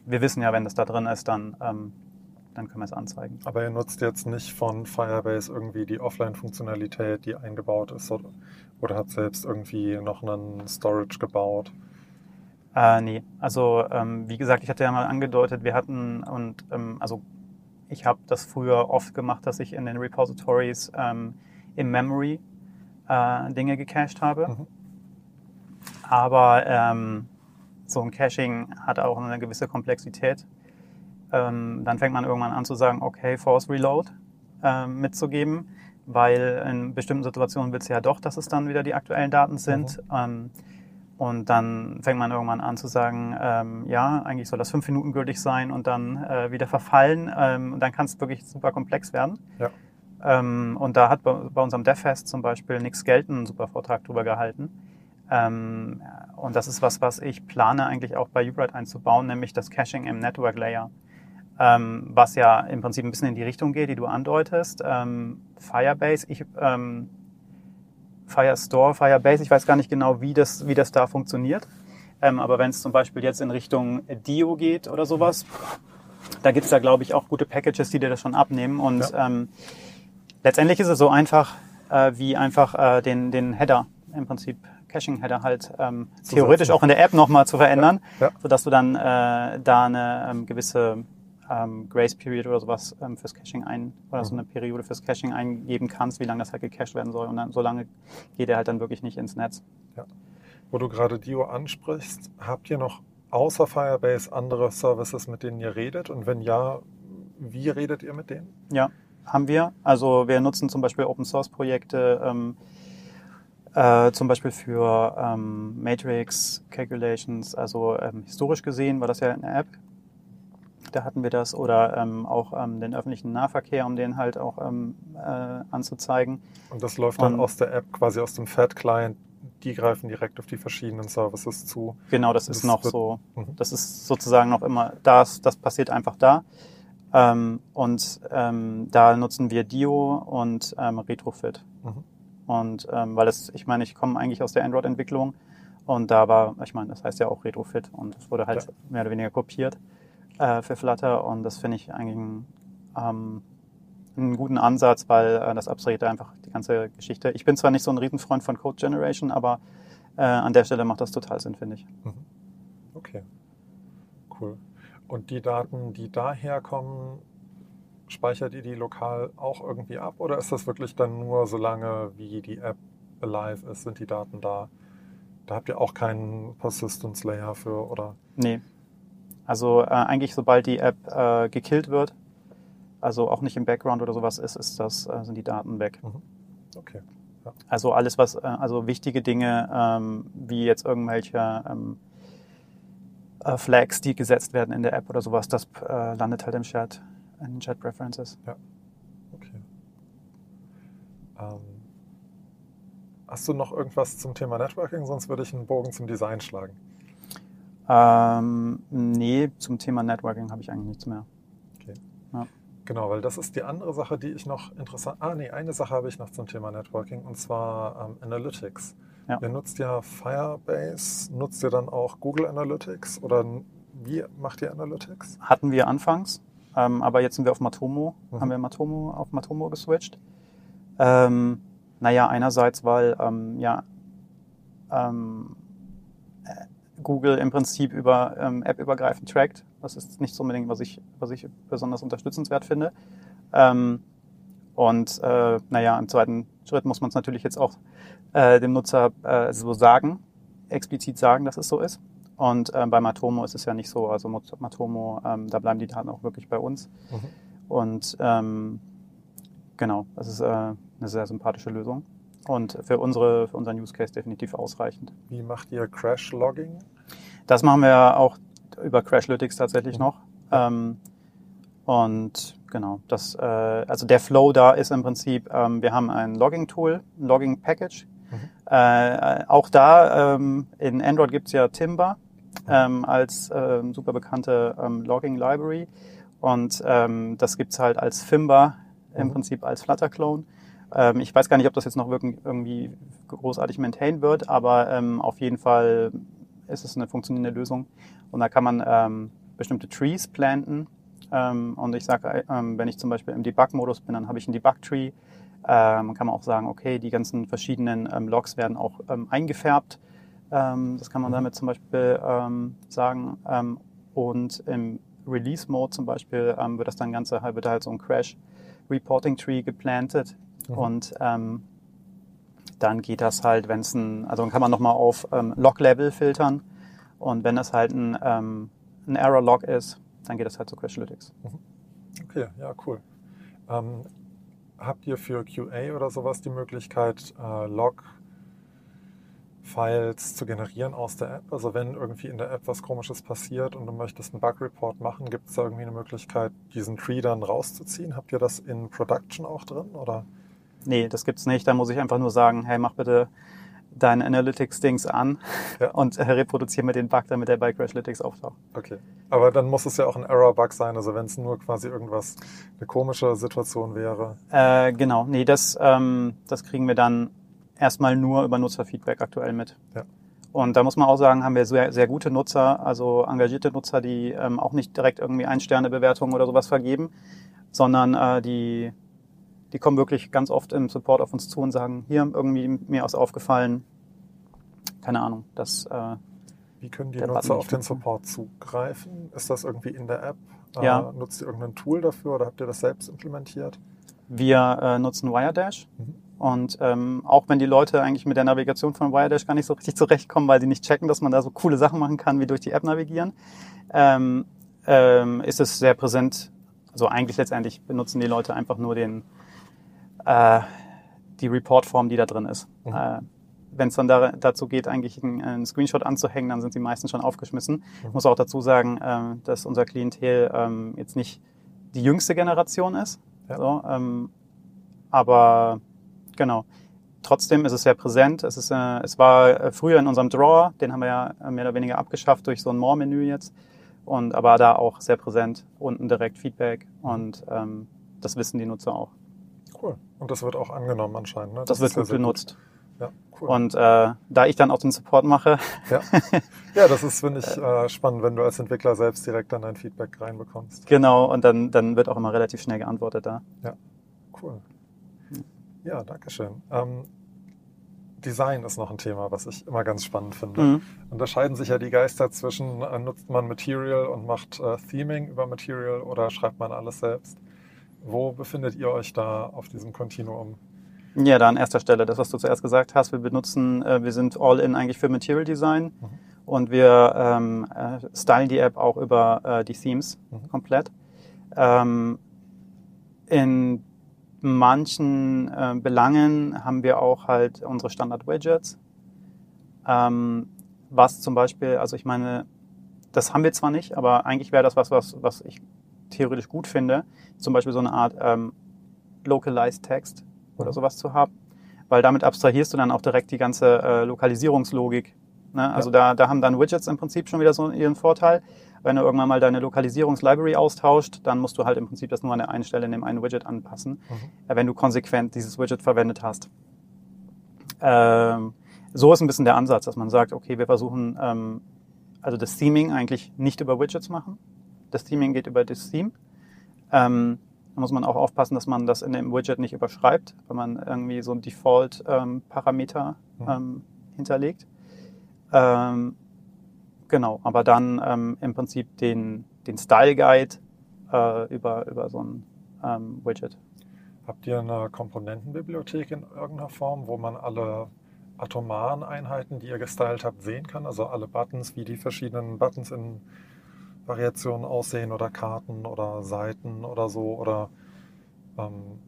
wir wissen ja, wenn das da drin ist, dann, ähm, dann können wir es anzeigen. Aber ihr nutzt jetzt nicht von Firebase irgendwie die Offline-Funktionalität, die eingebaut ist, oder, hat selbst irgendwie noch einen Storage gebaut? Äh, nee, also ähm, wie gesagt, ich hatte ja mal angedeutet, wir hatten und ähm, also ich habe das früher oft gemacht, dass ich in den Repositories ähm, im Memory äh, Dinge gecached habe. Mhm. Aber ähm, so ein Caching hat auch eine gewisse Komplexität. Ähm, dann fängt man irgendwann an zu sagen, okay, Force Reload äh, mitzugeben, weil in bestimmten Situationen willst du ja doch, dass es dann wieder die aktuellen Daten sind. Mhm. Ähm, und dann fängt man irgendwann an zu sagen, ähm, ja, eigentlich soll das fünf Minuten gültig sein und dann äh, wieder verfallen. Ähm, und dann kann es wirklich super komplex werden. Ja. Ähm, und da hat bei, bei unserem DevFest zum Beispiel Nix Gelten einen super Vortrag drüber gehalten. Ähm, und das ist was, was ich plane eigentlich auch bei Ubright einzubauen, nämlich das Caching im Network Layer. Ähm, was ja im Prinzip ein bisschen in die Richtung geht, die du andeutest. Ähm, Firebase, ich, ähm, Firestore, Firebase, ich weiß gar nicht genau, wie das, wie das da funktioniert. Ähm, aber wenn es zum Beispiel jetzt in Richtung Dio geht oder sowas, da gibt es da, glaube ich, auch gute Packages, die dir das schon abnehmen. Und ja. ähm, letztendlich ist es so einfach, äh, wie einfach äh, den, den Header im Prinzip Caching-Header halt ähm, theoretisch auch in der App nochmal zu verändern, ja, ja. sodass du dann äh, da eine ähm, gewisse ähm, Grace Period oder sowas ähm, fürs Caching ein oder mhm. so eine Periode fürs Caching eingeben kannst, wie lange das halt gecached werden soll. Und dann so lange geht er halt dann wirklich nicht ins Netz. Ja. Wo du gerade Dio ansprichst, habt ihr noch außer Firebase andere Services, mit denen ihr redet? Und wenn ja, wie redet ihr mit denen? Ja, haben wir. Also wir nutzen zum Beispiel Open Source Projekte. Ähm, äh, zum Beispiel für ähm, Matrix Calculations, also ähm, historisch gesehen war das ja eine App. Da hatten wir das oder ähm, auch ähm, den öffentlichen Nahverkehr, um den halt auch ähm, äh, anzuzeigen. Und das läuft dann Und, aus der App, quasi aus dem Fat-Client. Die greifen direkt auf die verschiedenen Services zu. Genau, das, das ist noch so. Mhm. Das ist sozusagen noch immer das. Das passiert einfach da. Ähm, und ähm, da nutzen wir Dio und ähm, Retrofit. Mhm. Und weil es, ich meine, ich komme eigentlich aus der Android-Entwicklung und da war, ich meine, das heißt ja auch Retrofit und es wurde halt ja. mehr oder weniger kopiert äh, für Flutter und das finde ich eigentlich einen, ähm, einen guten Ansatz, weil äh, das abstrahiert einfach die ganze Geschichte. Ich bin zwar nicht so ein Riesenfreund von Code Generation, aber äh, an der Stelle macht das total Sinn, finde ich. Mhm. Okay, cool. Und die Daten, die daher kommen, speichert ihr die lokal auch irgendwie ab oder ist das wirklich dann nur so lange, wie die App alive ist, sind die Daten da? Da habt ihr auch keinen Persistence Layer für, oder? Nee. Also äh, eigentlich sobald die App äh, gekillt wird, also auch nicht im Background oder sowas ist, ist das, äh, sind die Daten weg. Mhm. Okay. Ja. Also alles, was, äh, also wichtige Dinge, ähm, wie jetzt irgendwelche ähm, äh, Flags, die gesetzt werden in der App oder sowas, das äh, landet halt im Chat, in den Chat Preferences. Ja. Okay. Ähm, hast du noch irgendwas zum Thema Networking? Sonst würde ich einen Bogen zum Design schlagen. Ähm, nee, zum Thema Networking habe ich eigentlich nichts mehr. Okay. Ja. Genau, weil das ist die andere Sache, die ich noch interessant. Ah, nee, eine Sache habe ich noch zum Thema Networking und zwar ähm, Analytics. Ja. Ihr nutzt ja Firebase, nutzt ihr dann auch Google Analytics oder wie macht ihr Analytics? Hatten wir anfangs, ähm, aber jetzt sind wir auf Matomo, mhm. haben wir Matomo auf Matomo geswitcht. Ähm, naja, einerseits, weil ähm, ja ähm, äh, Google im Prinzip über ähm, App-übergreifend trackt. Das ist nicht so unbedingt, was ich, was ich besonders unterstützenswert finde. Ähm, und äh, naja, im zweiten Schritt muss man es natürlich jetzt auch äh, dem Nutzer äh, so sagen, explizit sagen, dass es so ist. Und äh, bei Matomo ist es ja nicht so. Also Matomo, ähm, da bleiben die Daten auch wirklich bei uns. Mhm. Und ähm, genau, das ist äh, eine sehr sympathische Lösung. Und für, unsere, für unseren Use Case definitiv ausreichend. Wie macht ihr Crash-Logging? Das machen wir auch über Crashlytics tatsächlich mhm. noch. Ähm, und genau, das, äh, also der Flow da ist im Prinzip, ähm, wir haben ein Logging-Tool, ein Logging-Package. Mhm. Äh, auch da ähm, in Android gibt's ja Timber ähm, als ähm, super bekannte ähm, Logging-Library. Und ähm, das gibt's halt als Fimba im mhm. Prinzip als Flutter-Clone. Ähm, ich weiß gar nicht, ob das jetzt noch wirklich irgendwie großartig maintained wird, aber ähm, auf jeden Fall ist es eine funktionierende Lösung. Und da kann man ähm, bestimmte Trees planten ähm, und ich sage, ähm, wenn ich zum Beispiel im Debug-Modus bin, dann habe ich einen Debug-Tree. Ähm, kann man auch sagen, okay, die ganzen verschiedenen Logs werden auch eingefärbt. Das kann man damit zum Beispiel sagen. Und im Release-Mode zum Beispiel wird das dann Ganze wird halt so ein Crash-Reporting-Tree geplantet. Mhm. Und ähm, dann geht das halt, wenn es ein, also dann kann man nochmal auf ähm, Log-Level filtern. Und wenn das halt ein, ähm, ein Error-Log ist, dann geht das halt zu Crashlytics. Mhm. Okay, ja, cool. Ähm, habt ihr für QA oder sowas die Möglichkeit, äh, Log-Files zu generieren aus der App? Also wenn irgendwie in der App was Komisches passiert und du möchtest einen Bug-Report machen, gibt es da irgendwie eine Möglichkeit, diesen Tree dann rauszuziehen? Habt ihr das in Production auch drin? Oder? Nee, das gibt's nicht. Da muss ich einfach nur sagen, hey, mach bitte dein Analytics-Dings an ja. und äh, reproduziere mir den Bug, damit der bei Crashlytics auftaucht. Okay. Aber dann muss es ja auch ein Error-Bug sein, also wenn es nur quasi irgendwas, eine komische Situation wäre. Äh, genau, nee, das, ähm, das kriegen wir dann erstmal nur über Nutzerfeedback aktuell mit. Ja. Und da muss man auch sagen, haben wir sehr, sehr gute Nutzer, also engagierte Nutzer, die ähm, auch nicht direkt irgendwie Ein-Sterne-Bewertungen oder sowas vergeben, sondern äh, die die kommen wirklich ganz oft im Support auf uns zu und sagen, hier, irgendwie mir ist aufgefallen, keine Ahnung, dass... Äh, Wie können die Nutzer auf den Support zugreifen? Ist das irgendwie in der App? Äh, ja. Nutzt ihr irgendein Tool dafür oder habt ihr das selbst implementiert? Wir äh, nutzen Wiredash. Mhm. Und ähm, auch wenn die Leute eigentlich mit der Navigation von Wiredash gar nicht so richtig zurechtkommen, weil sie nicht checken, dass man da so coole Sachen machen kann, wie durch die App navigieren, ähm, ähm, ist es sehr präsent. Also eigentlich letztendlich benutzen die Leute einfach nur den, äh, die Reportform, die da drin ist. Mhm. Äh, Wenn es dann da, dazu geht, eigentlich einen, einen, Screenshot anzuhängen, dann sind sie meistens schon aufgeschmissen. Mhm. Ich muss auch dazu sagen, äh, dass unser Klientel ähm, jetzt nicht die jüngste Generation ist. Ja. So, ähm, aber genau. Trotzdem ist es sehr präsent. Es, ist, äh, es war äh, früher in unserem Drawer, den haben wir ja mehr oder weniger abgeschafft durch so ein More-Menü jetzt. Und aber da auch sehr präsent, unten direkt Feedback und ähm, das wissen die Nutzer auch. Cool. Und das wird auch angenommen anscheinend. Ne? Das, das wird gut benutzt. Gut. Ja, cool. Und äh, da ich dann auch den Support mache. Ja, ja das ist, finde ich, äh, spannend, wenn du als Entwickler selbst direkt dann dein Feedback reinbekommst. Genau, und dann, dann wird auch immer relativ schnell geantwortet da. Ja, cool. Ja, danke schön. Ähm, Design ist noch ein Thema, was ich immer ganz spannend finde. Mhm. Unterscheiden sich ja die Geister zwischen, äh, nutzt man Material und macht äh, Theming über Material oder schreibt man alles selbst? Wo befindet ihr euch da auf diesem Kontinuum? Ja, da an erster Stelle, das, was du zuerst gesagt hast. Wir benutzen, äh, wir sind all in eigentlich für Material Design mhm. und wir ähm, äh, stylen die App auch über äh, die Themes mhm. komplett. Ähm, in manchen äh, Belangen haben wir auch halt unsere Standard-Widgets. Ähm, was zum Beispiel, also ich meine, das haben wir zwar nicht, aber eigentlich wäre das was, was, was ich theoretisch gut finde, zum Beispiel so eine Art ähm, Localized Text oder sowas zu haben, weil damit abstrahierst du dann auch direkt die ganze äh, Lokalisierungslogik. Ne? Also ja. da, da haben dann Widgets im Prinzip schon wieder so ihren Vorteil. Wenn du irgendwann mal deine Lokalisierungslibrary austauscht, dann musst du halt im Prinzip das nur an der einen Stelle in dem einen Widget anpassen, mhm. wenn du konsequent dieses Widget verwendet hast. Ähm, so ist ein bisschen der Ansatz, dass man sagt, okay, wir versuchen ähm, also das Theming eigentlich nicht über Widgets machen. Das Theming geht über das Theme. Ähm, da muss man auch aufpassen, dass man das in dem Widget nicht überschreibt, wenn man irgendwie so einen Default-Parameter ähm, ähm, hinterlegt. Ähm, genau, aber dann ähm, im Prinzip den, den Style Guide äh, über, über so ein ähm, Widget. Habt ihr eine Komponentenbibliothek in irgendeiner Form, wo man alle atomaren Einheiten, die ihr gestylt habt, sehen kann? Also alle Buttons, wie die verschiedenen Buttons in Variationen aussehen oder Karten oder Seiten oder so? Oder ähm,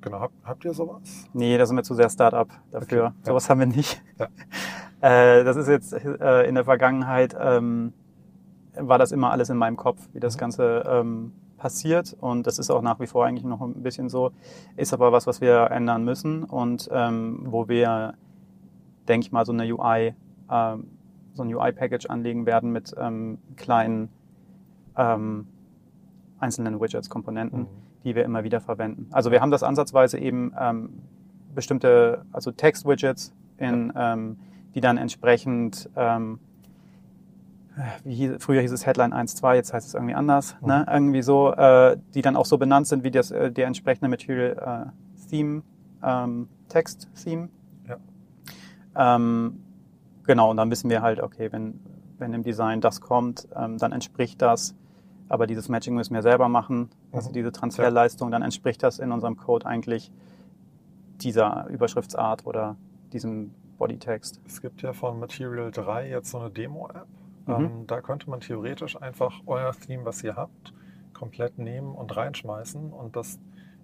genau, habt, habt ihr sowas? Nee, da sind wir zu sehr Startup dafür. Okay, sowas ja. haben wir nicht. Ja. äh, das ist jetzt äh, in der Vergangenheit ähm, war das immer alles in meinem Kopf, wie das mhm. Ganze ähm, passiert und das ist auch nach wie vor eigentlich noch ein bisschen so, ist aber was, was wir ändern müssen und ähm, wo wir, denke ich mal, so eine UI ähm, so ein UI-Package anlegen werden mit ähm, kleinen ähm, einzelnen Widgets, Komponenten, mhm. die wir immer wieder verwenden. Also wir haben das ansatzweise eben ähm, bestimmte, also Text-Widgets, in, ja. ähm, die dann entsprechend, ähm, wie hieß, früher hieß es Headline 1.2, jetzt heißt es irgendwie anders, mhm. ne? irgendwie so, äh, die dann auch so benannt sind wie das, äh, der entsprechende Material äh, Theme, ähm, Text-Theme. Ja. Ähm, Genau, und dann wissen wir halt, okay, wenn, wenn im Design das kommt, ähm, dann entspricht das, aber dieses Matching müssen wir selber machen, also mhm. diese Transferleistung, dann entspricht das in unserem Code eigentlich dieser Überschriftsart oder diesem Bodytext. Es gibt ja von Material 3 jetzt so eine Demo-App. Mhm. Ähm, da könnte man theoretisch einfach euer Theme, was ihr habt, komplett nehmen und reinschmeißen. Und das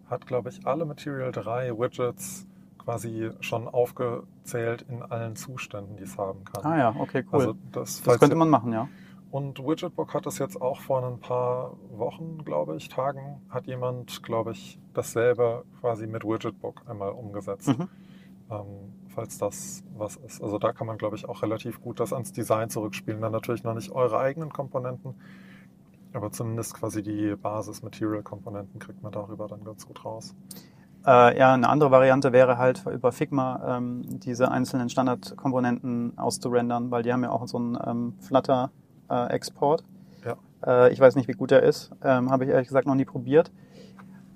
hat, glaube ich, alle Material 3 Widgets quasi schon aufgezählt in allen Zuständen, die es haben kann. Ah ja, okay, cool. Also das, das könnte man machen, ja. Und Widgetbook hat das jetzt auch vor ein paar Wochen, glaube ich, Tagen, hat jemand, glaube ich, dasselbe quasi mit Widgetbook einmal umgesetzt. Mhm. Ähm, falls das was ist. Also da kann man, glaube ich, auch relativ gut das ans Design zurückspielen. Dann natürlich noch nicht eure eigenen Komponenten, aber zumindest quasi die Basis-Material-Komponenten kriegt man darüber dann ganz gut raus. Äh, ja, eine andere Variante wäre halt über Figma ähm, diese einzelnen Standardkomponenten auszurendern, weil die haben ja auch so einen ähm, Flutter-Export. Äh, ja. Äh, ich weiß nicht, wie gut der ist, ähm, habe ich ehrlich gesagt noch nie probiert.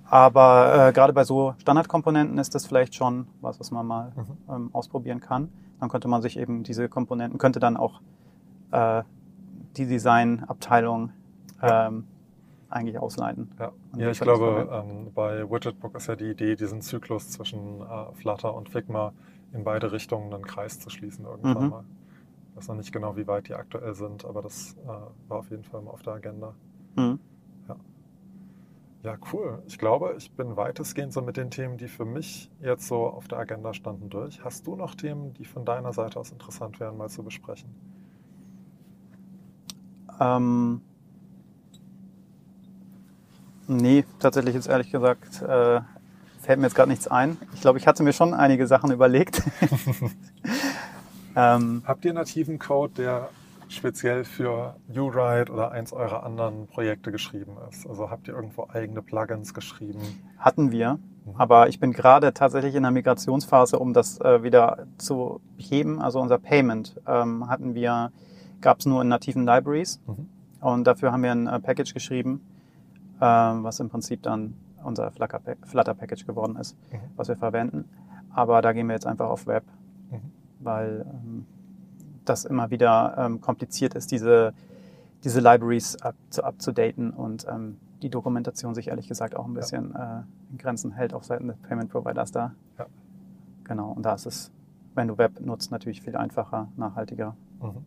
Aber äh, gerade bei so Standardkomponenten ist das vielleicht schon was, was man mal mhm. ähm, ausprobieren kann. Dann könnte man sich eben diese Komponenten, könnte dann auch äh, die Designabteilung ähm, eigentlich ausleiten. Ja, ja ich glaube, ähm, bei Widgetbook ist ja die Idee, diesen Zyklus zwischen äh, Flutter und Figma in beide Richtungen einen Kreis zu schließen irgendwann mhm. mal. Ich weiß noch nicht genau, wie weit die aktuell sind, aber das äh, war auf jeden Fall mal auf der Agenda. Mhm. Ja. ja, cool. Ich glaube, ich bin weitestgehend so mit den Themen, die für mich jetzt so auf der Agenda standen, durch. Hast du noch Themen, die von deiner Seite aus interessant wären, mal zu besprechen? Ähm, Nee, tatsächlich jetzt ehrlich gesagt äh, fällt mir jetzt gerade nichts ein. Ich glaube, ich hatte mir schon einige Sachen überlegt. ähm, Habt ihr nativen Code, der speziell für URide oder eins eurer anderen Projekte geschrieben ist? Also habt ihr irgendwo eigene Plugins geschrieben? Hatten wir, mhm. aber ich bin gerade tatsächlich in der Migrationsphase, um das äh, wieder zu heben. Also unser Payment ähm, hatten wir, gab es nur in nativen Libraries mhm. und dafür haben wir ein äh, Package geschrieben ähm, was im Prinzip dann unser Flutter-Package geworden ist, mhm. was wir verwenden. Aber da gehen wir jetzt einfach auf Web, mhm. weil ähm, das immer wieder ähm, kompliziert ist, diese, diese Libraries up zu, upzudaten und ähm, die Dokumentation sich ehrlich gesagt auch ein bisschen ja. äh, in Grenzen hält auf Seiten des Payment Providers da. Ja. Genau, und da ist es, wenn du Web nutzt, natürlich viel einfacher, nachhaltiger. Mhm.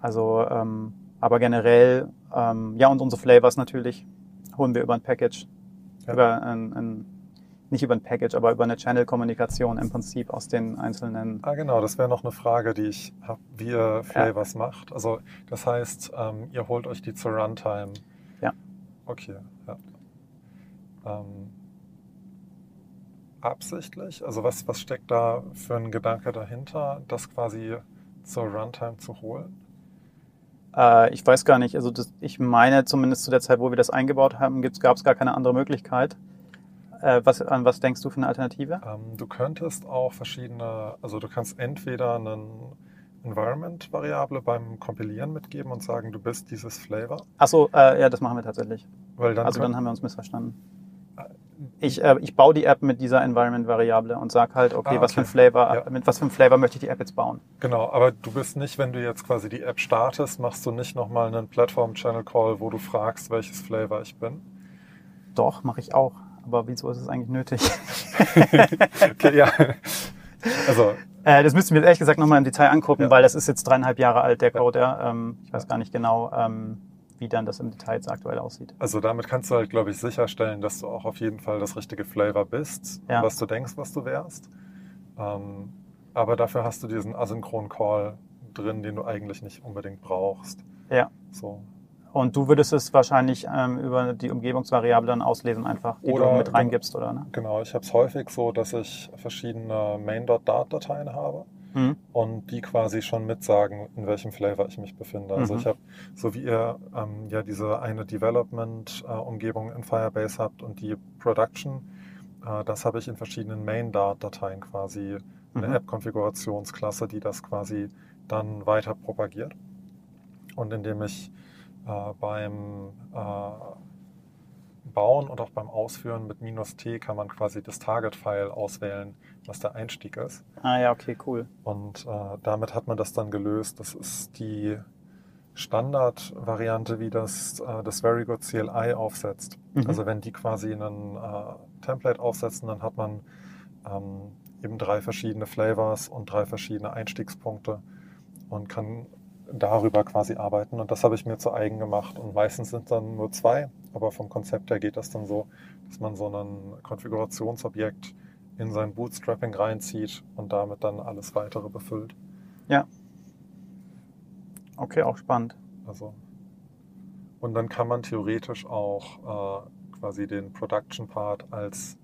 Also, ähm, aber generell, ähm, ja, und unsere Flavors natürlich, holen wir über ein Package, ja. über ein, ein nicht über ein Package, aber über eine Channel-Kommunikation im Prinzip aus den einzelnen. Ah, genau, das wäre noch eine Frage, die ich habe, wie ihr Flavors ja. macht. Also, das heißt, ähm, ihr holt euch die zur Runtime. Ja. Okay, ja. Ähm, absichtlich? Also, was, was steckt da für ein Gedanke dahinter, das quasi zur Runtime zu holen? Äh, ich weiß gar nicht. Also, das, ich meine, zumindest zu der Zeit, wo wir das eingebaut haben, gab es gar keine andere Möglichkeit. Äh, was, an was denkst du für eine Alternative? Ähm, du könntest auch verschiedene, also du kannst entweder einen Environment-Variable beim Kompilieren mitgeben und sagen, du bist dieses Flavor. Achso, äh, ja, das machen wir tatsächlich. Weil dann also dann haben wir uns missverstanden. Ich, äh, ich baue die App mit dieser Environment-Variable und sage halt, okay, ah, okay, was für ein Flavor, ja. mit was für ein Flavor möchte ich die App jetzt bauen. Genau, aber du bist nicht, wenn du jetzt quasi die App startest, machst du nicht nochmal einen Platform-Channel-Call, wo du fragst, welches Flavor ich bin? Doch, mache ich auch. Aber wieso ist es eigentlich nötig? okay, ja. Also. Äh, das müssten wir ehrlich gesagt nochmal im Detail angucken, ja. weil das ist jetzt dreieinhalb Jahre alt, der Code. Ja. Ähm, ich weiß gar nicht genau, ähm, wie dann das im Detail jetzt aktuell aussieht. Also damit kannst du halt, glaube ich, sicherstellen, dass du auch auf jeden Fall das richtige Flavor bist, ja. was du denkst, was du wärst. Ähm, aber dafür hast du diesen asynchronen Call drin, den du eigentlich nicht unbedingt brauchst. Ja. So. Und du würdest es wahrscheinlich ähm, über die Umgebungsvariable dann auslesen, einfach, die oder, du mit reingibst, oder? Ne? Genau, ich habe es häufig so, dass ich verschiedene main.dart-Dateien habe mhm. und die quasi schon mitsagen, in welchem Flavor ich mich befinde. Also mhm. ich habe, so wie ihr ähm, ja diese eine Development-Umgebung in Firebase habt und die Production, äh, das habe ich in verschiedenen main.dart-Dateien quasi, eine mhm. App-Konfigurationsklasse, die das quasi dann weiter propagiert. Und indem ich äh, beim äh, Bauen und auch beim Ausführen mit minus T kann man quasi das Target-File auswählen, was der Einstieg ist. Ah ja, okay, cool. Und äh, damit hat man das dann gelöst. Das ist die Standardvariante, wie das äh, das Very Good CLI aufsetzt. Mhm. Also wenn die quasi einen äh, Template aufsetzen, dann hat man ähm, eben drei verschiedene Flavors und drei verschiedene Einstiegspunkte und kann darüber quasi arbeiten. Und das habe ich mir zu eigen gemacht. Und meistens sind es dann nur zwei, aber vom Konzept her geht das dann so, dass man so ein Konfigurationsobjekt in sein Bootstrapping reinzieht und damit dann alles weitere befüllt. Ja. Okay, auch spannend. Also. Und dann kann man theoretisch auch äh, quasi den Production-Part als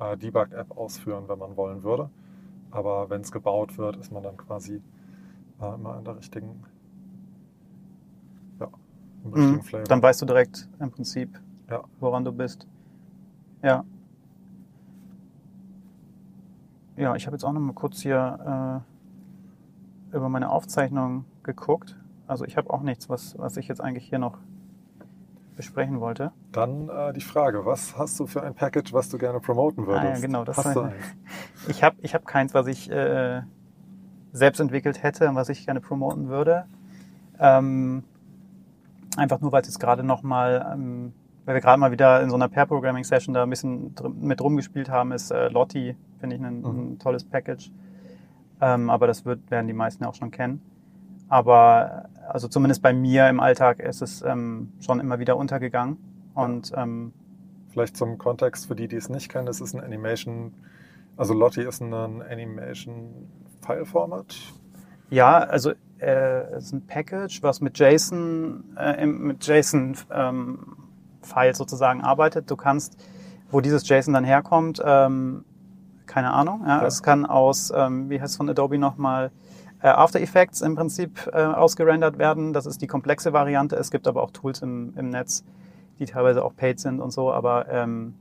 äh, Debug-App ausführen, wenn man wollen würde. Aber wenn es gebaut wird, ist man dann quasi äh, immer in der richtigen Mhm. Dann weißt du direkt im Prinzip, ja. woran du bist. Ja. Ja, ich habe jetzt auch noch mal kurz hier äh, über meine Aufzeichnung geguckt. Also ich habe auch nichts, was, was ich jetzt eigentlich hier noch besprechen wollte. Dann äh, die Frage, was hast du für ein Package, was du gerne promoten würdest? Ah, ja, genau, das hast du eins? Ich habe ich hab keins, was ich äh, selbst entwickelt hätte und was ich gerne promoten würde. Ähm, Einfach nur, weil es jetzt gerade nochmal, ähm, weil wir gerade mal wieder in so einer Pair-Programming-Session da ein bisschen mit rumgespielt haben, ist äh, Lotti, finde ich ein, mhm. ein, tolles Package. Ähm, aber das wird, werden die meisten auch schon kennen. Aber also zumindest bei mir im Alltag ist es ähm, schon immer wieder untergegangen. Und ähm, vielleicht zum Kontext für die, die es nicht kennen, es ist ein Animation, also Lotti ist ein Animation File Format. Ja, also äh, ist ein Package, was mit JSON, äh, mit JSON ähm, File sozusagen arbeitet. Du kannst, wo dieses JSON dann herkommt, ähm, keine Ahnung. Ja, ja. Es kann aus, ähm, wie heißt es von Adobe nochmal, äh, After Effects im Prinzip äh, ausgerendert werden. Das ist die komplexe Variante. Es gibt aber auch Tools im, im Netz, die teilweise auch paid sind und so, aber ähm,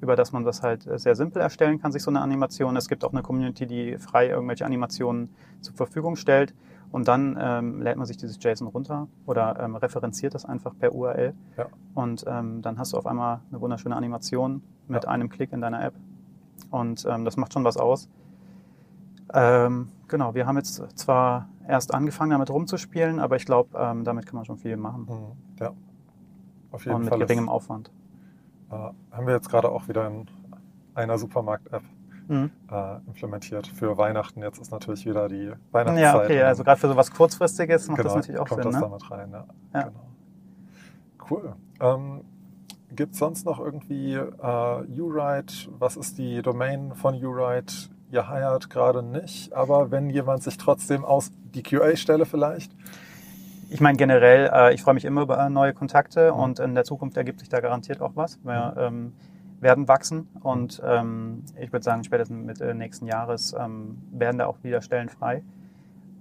über das man das halt sehr simpel erstellen kann, sich so eine Animation. Es gibt auch eine Community, die frei irgendwelche Animationen zur Verfügung stellt. Und dann ähm, lädt man sich dieses JSON runter oder ähm, referenziert das einfach per URL. Ja. Und ähm, dann hast du auf einmal eine wunderschöne Animation mit ja. einem Klick in deiner App. Und ähm, das macht schon was aus. Ähm, genau, wir haben jetzt zwar erst angefangen, damit rumzuspielen, aber ich glaube, ähm, damit kann man schon viel machen. Mhm. Ja, auf jeden Und Fall. Und mit geringem Aufwand. Äh, haben wir jetzt gerade auch wieder in einer Supermarkt-App mhm. äh, implementiert für Weihnachten. Jetzt ist natürlich wieder die Weihnachtszeit. Ja, okay, also gerade für sowas Kurzfristiges macht genau, das natürlich auch kommt Sinn. das ne? damit rein, ja. ja. Genau. Cool. Ähm, Gibt es sonst noch irgendwie äh, URide? Was ist die Domain von URide? Ihr hired gerade nicht, aber wenn jemand sich trotzdem aus die QA-Stelle vielleicht? Ich meine generell, äh, ich freue mich immer über neue Kontakte mhm. und in der Zukunft ergibt sich da garantiert auch was. Wir mhm. ähm, werden wachsen und ähm, ich würde sagen, spätestens Mitte nächsten Jahres ähm, werden da auch wieder Stellen frei.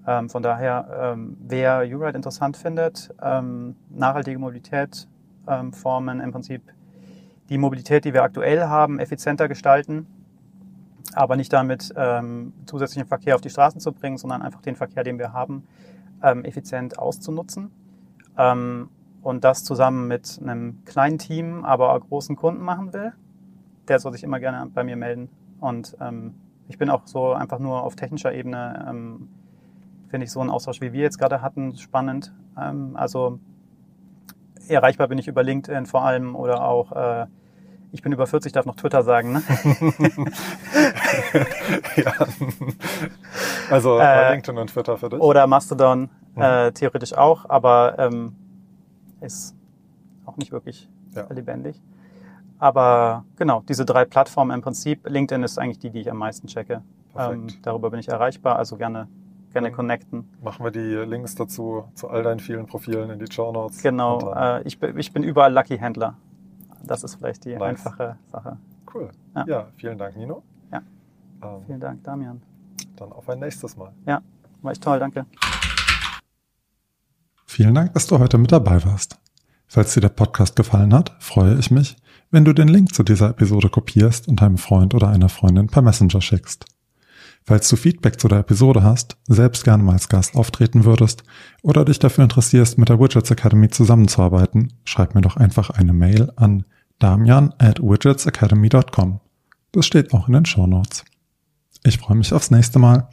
Ähm, von daher, ähm, wer URide interessant findet, ähm, nachhaltige Mobilität formen, im Prinzip die Mobilität, die wir aktuell haben, effizienter gestalten, aber nicht damit ähm, zusätzlichen Verkehr auf die Straßen zu bringen, sondern einfach den Verkehr, den wir haben, ähm, effizient auszunutzen. Ähm, und das zusammen mit einem kleinen Team, aber großen Kunden machen will, der soll sich immer gerne bei mir melden. Und ähm, ich bin auch so einfach nur auf technischer Ebene, ähm, finde ich so einen Austausch, wie wir jetzt gerade hatten, spannend. Ähm, also erreichbar bin ich über LinkedIn vor allem oder auch äh, ich bin über 40, darf noch Twitter sagen, ne? ja. Also äh, LinkedIn und Twitter für dich? Oder Mastodon, mhm. äh, theoretisch auch, aber ähm, ist auch nicht wirklich ja. lebendig. Aber genau, diese drei Plattformen im Prinzip. LinkedIn ist eigentlich die, die ich am meisten checke. Ähm, darüber bin ich erreichbar, also gerne gerne connecten. Machen wir die Links dazu zu all deinen vielen Profilen in die Show Notes. Genau, äh, ich, ich bin überall Lucky Händler. Das ist vielleicht die nice. einfache Sache. Cool. Ja. ja. vielen Dank, Nino. Ja. Ähm, vielen Dank, Damian. Dann auf ein nächstes Mal. Ja, war echt toll, danke. Vielen Dank, dass du heute mit dabei warst. Falls dir der Podcast gefallen hat, freue ich mich, wenn du den Link zu dieser Episode kopierst und einem Freund oder einer Freundin per Messenger schickst. Falls du Feedback zu der Episode hast, selbst gerne mal als Gast auftreten würdest oder dich dafür interessierst, mit der Widgets Academy zusammenzuarbeiten, schreib mir doch einfach eine Mail an damian at widgetsacademy.com. Das steht auch in den Show Notes. Ich freue mich aufs nächste Mal.